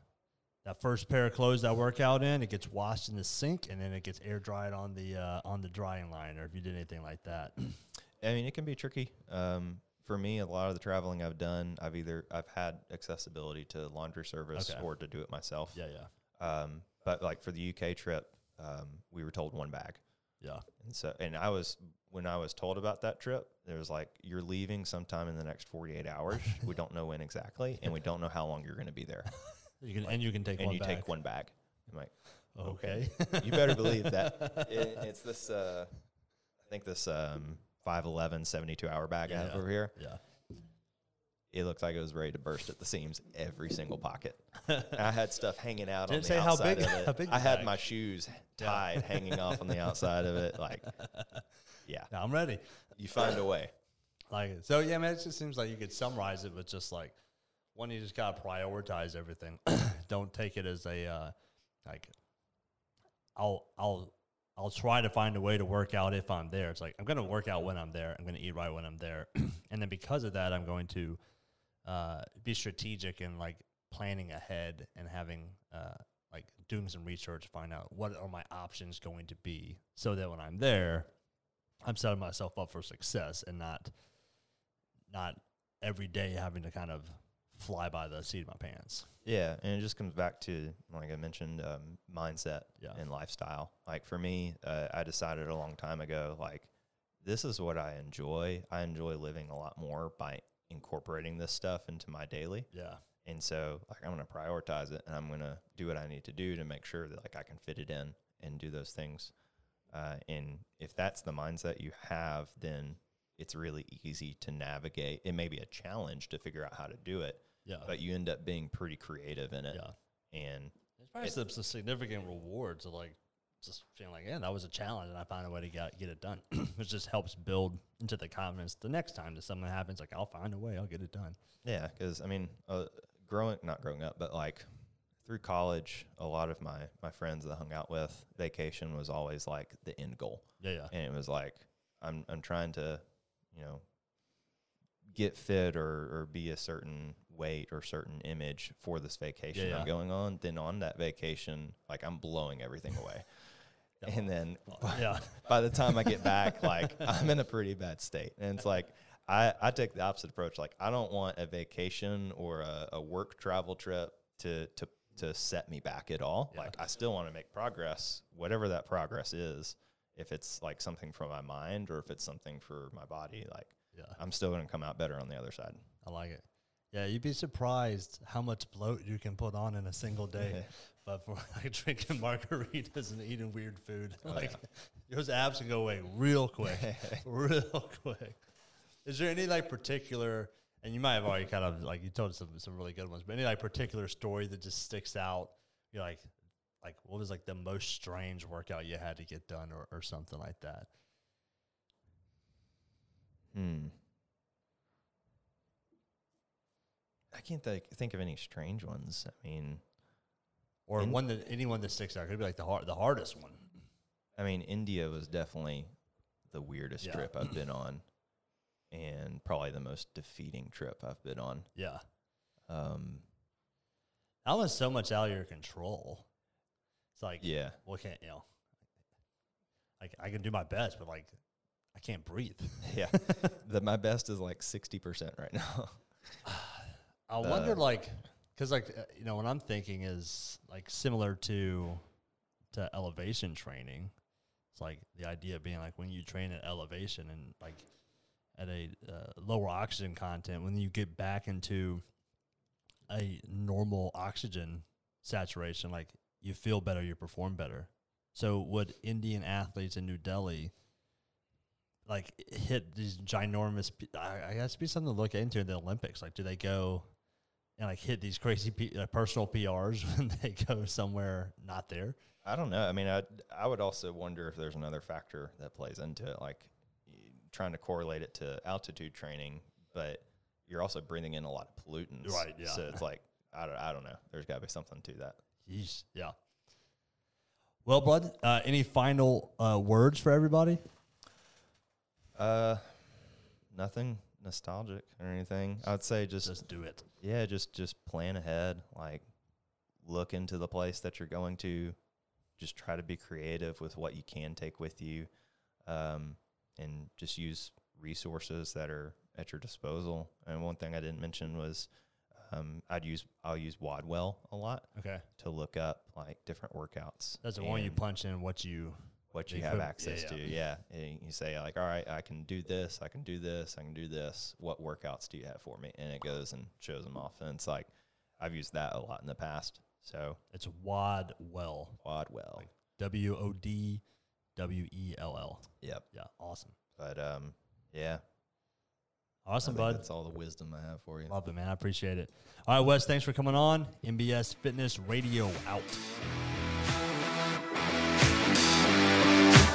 that first pair of clothes I work out in, it gets washed in the sink and then it gets air dried on the uh, on the drying line, or if you did anything like that. I mean, it can be tricky. Um, for me, a lot of the traveling I've done, I've either I've had accessibility to laundry service Okay. or to do it myself. yeah, yeah, Um, but like for the UK trip, um, we were told one bag. Yeah. And so, and I was when I was told about that trip, there was like, you're leaving sometime in the next 48 hours. we don't know when exactly, and we don't know how long you're going to be there. You can and you can take and one you back. take one bag. I'm like, Okay. you better believe that. It, it's this, uh, I think this um, 5.11, 72 hour bag I have over here. yeah. It looked like it was ready to burst at the seams, every single pocket. I had stuff hanging out Didn't on the say how outside big- of it. how big I had bag. my shoes tied, hanging off on the outside of it. Like, yeah, Now I'm ready. you find a way. Like it. So yeah, man, it just seems like you could summarize it with just like one, you just gotta prioritize everything. Don't take it as a uh, like I'll I'll I'll try to find a way to work out if I'm there. It's like I'm gonna work out when I'm there. I'm gonna eat right when I'm there, and then because of that, I'm going to uh, be strategic and like planning ahead and having uh, like doing some research, find out what are my options going to be, so that when I'm there, I'm setting myself up for success and not not every day having to kind of fly by the seat of my pants. Yeah, and it just comes back to like I mentioned, um, mindset Yeah. and lifestyle. Like for me, uh, I decided a long time ago, like this is what I enjoy. I enjoy living a lot more by incorporating this stuff into my daily. Yeah. And so, like, I'm going to prioritize it, and I'm going to do what I need to do to make sure that like I can fit it in and do those things. Uh, and if that's the mindset you have, then it's really easy to navigate. It may be a challenge to figure out how to do it, Yeah. but you end up being pretty creative in it. yeah. And There's probably some, some significant rewards of like just feeling like, yeah, that was a challenge and I found a way to get, get it done. Which just helps build into the confidence the next time that something happens, like I'll find a way, I'll get it done. yeah, because I mean, uh, growing not growing up, but like through college, a lot of my my friends that I hung out with, vacation was always like the end goal. Yeah, yeah. and it was like I'm I'm trying to, you know, get fit or or be a certain weight or certain image for this vacation Yeah, I'm going on. Then on that vacation, like I'm blowing everything away. and then yeah. by the time I get back, like I'm in a pretty bad state. And it's like I, I take the opposite approach. Like I don't want a vacation or a, a work travel trip to to to set me back at all. Yeah. Like I still want to make progress, whatever that progress is. If it's like something for my mind or if it's something for my body, like Yeah. I'm still gonna come out better on the other side. I like it. Yeah, you'd be surprised how much bloat you can put on in a single day. Yeah. But for like drinking margaritas and eating weird food, Oh, like those abs can go away real quick, real quick. Is there any like particular, and you might have already kind of like you told some some really good ones, but any like particular story that just sticks out? You're like, like what was like the most strange workout you had to get done, or or something like that? Hmm. I can't think think of any strange ones. I mean, Or In- one that anyone that sticks out could be like the hard, the hardest one. I mean, India was definitely the weirdest Yeah. trip I've been on, and probably the most defeating trip I've been on. Yeah, Um, that was so much out of your control. It's like, yeah, well, can't you know? Like I can do my best, but like I can't breathe. yeah. the my best is like sixty percent right now. I The- wonder, like, because like uh, you know, what I'm thinking is like similar to to elevation training. It's like the idea being like when you train at elevation and like at a uh, lower oxygen content, when you get back into a normal oxygen saturation, like you feel better, you perform better. So would Indian athletes in New Delhi like hit these ginormous? I guess it'd be something to look into in the Olympics. Like, do they go and like hit these crazy P, uh, personal PRs when they go somewhere not there? I don't know. I mean, I I would also wonder if there's another factor that plays into it, like trying to correlate it to altitude training, but you're also breathing in a lot of pollutants. Right, yeah. So it's like I don't I don't know. There's got to be something to that. Yeesh, yeah. Well, bud, uh, any final uh, words for everybody? Uh, nothing nostalgic or anything. I'd say just, Just do it. yeah, just just plan ahead. Like look into the place that you're going to. Just try to be creative with what you can take with you, um, and just use resources that are at your disposal. And one thing I didn't mention was um, I'd use I'll use WODwell a lot Okay, to look up like different workouts. that's the one you punch in what you. What you have equip- yeah, access yeah. to. Yeah. And you say like, all right, I can do this, I can do this, I can do this. What workouts do you have for me? And it goes and shows them off. And it's like I've used that a lot in the past. So It's WODwell. WODwell. W O D W E L L. Yep. Yeah, awesome. But um, yeah. Awesome, bud. That's all the wisdom I have for you. Love it, man. I appreciate it. All right, Wes, thanks for coming on. NBS Fitness Radio out.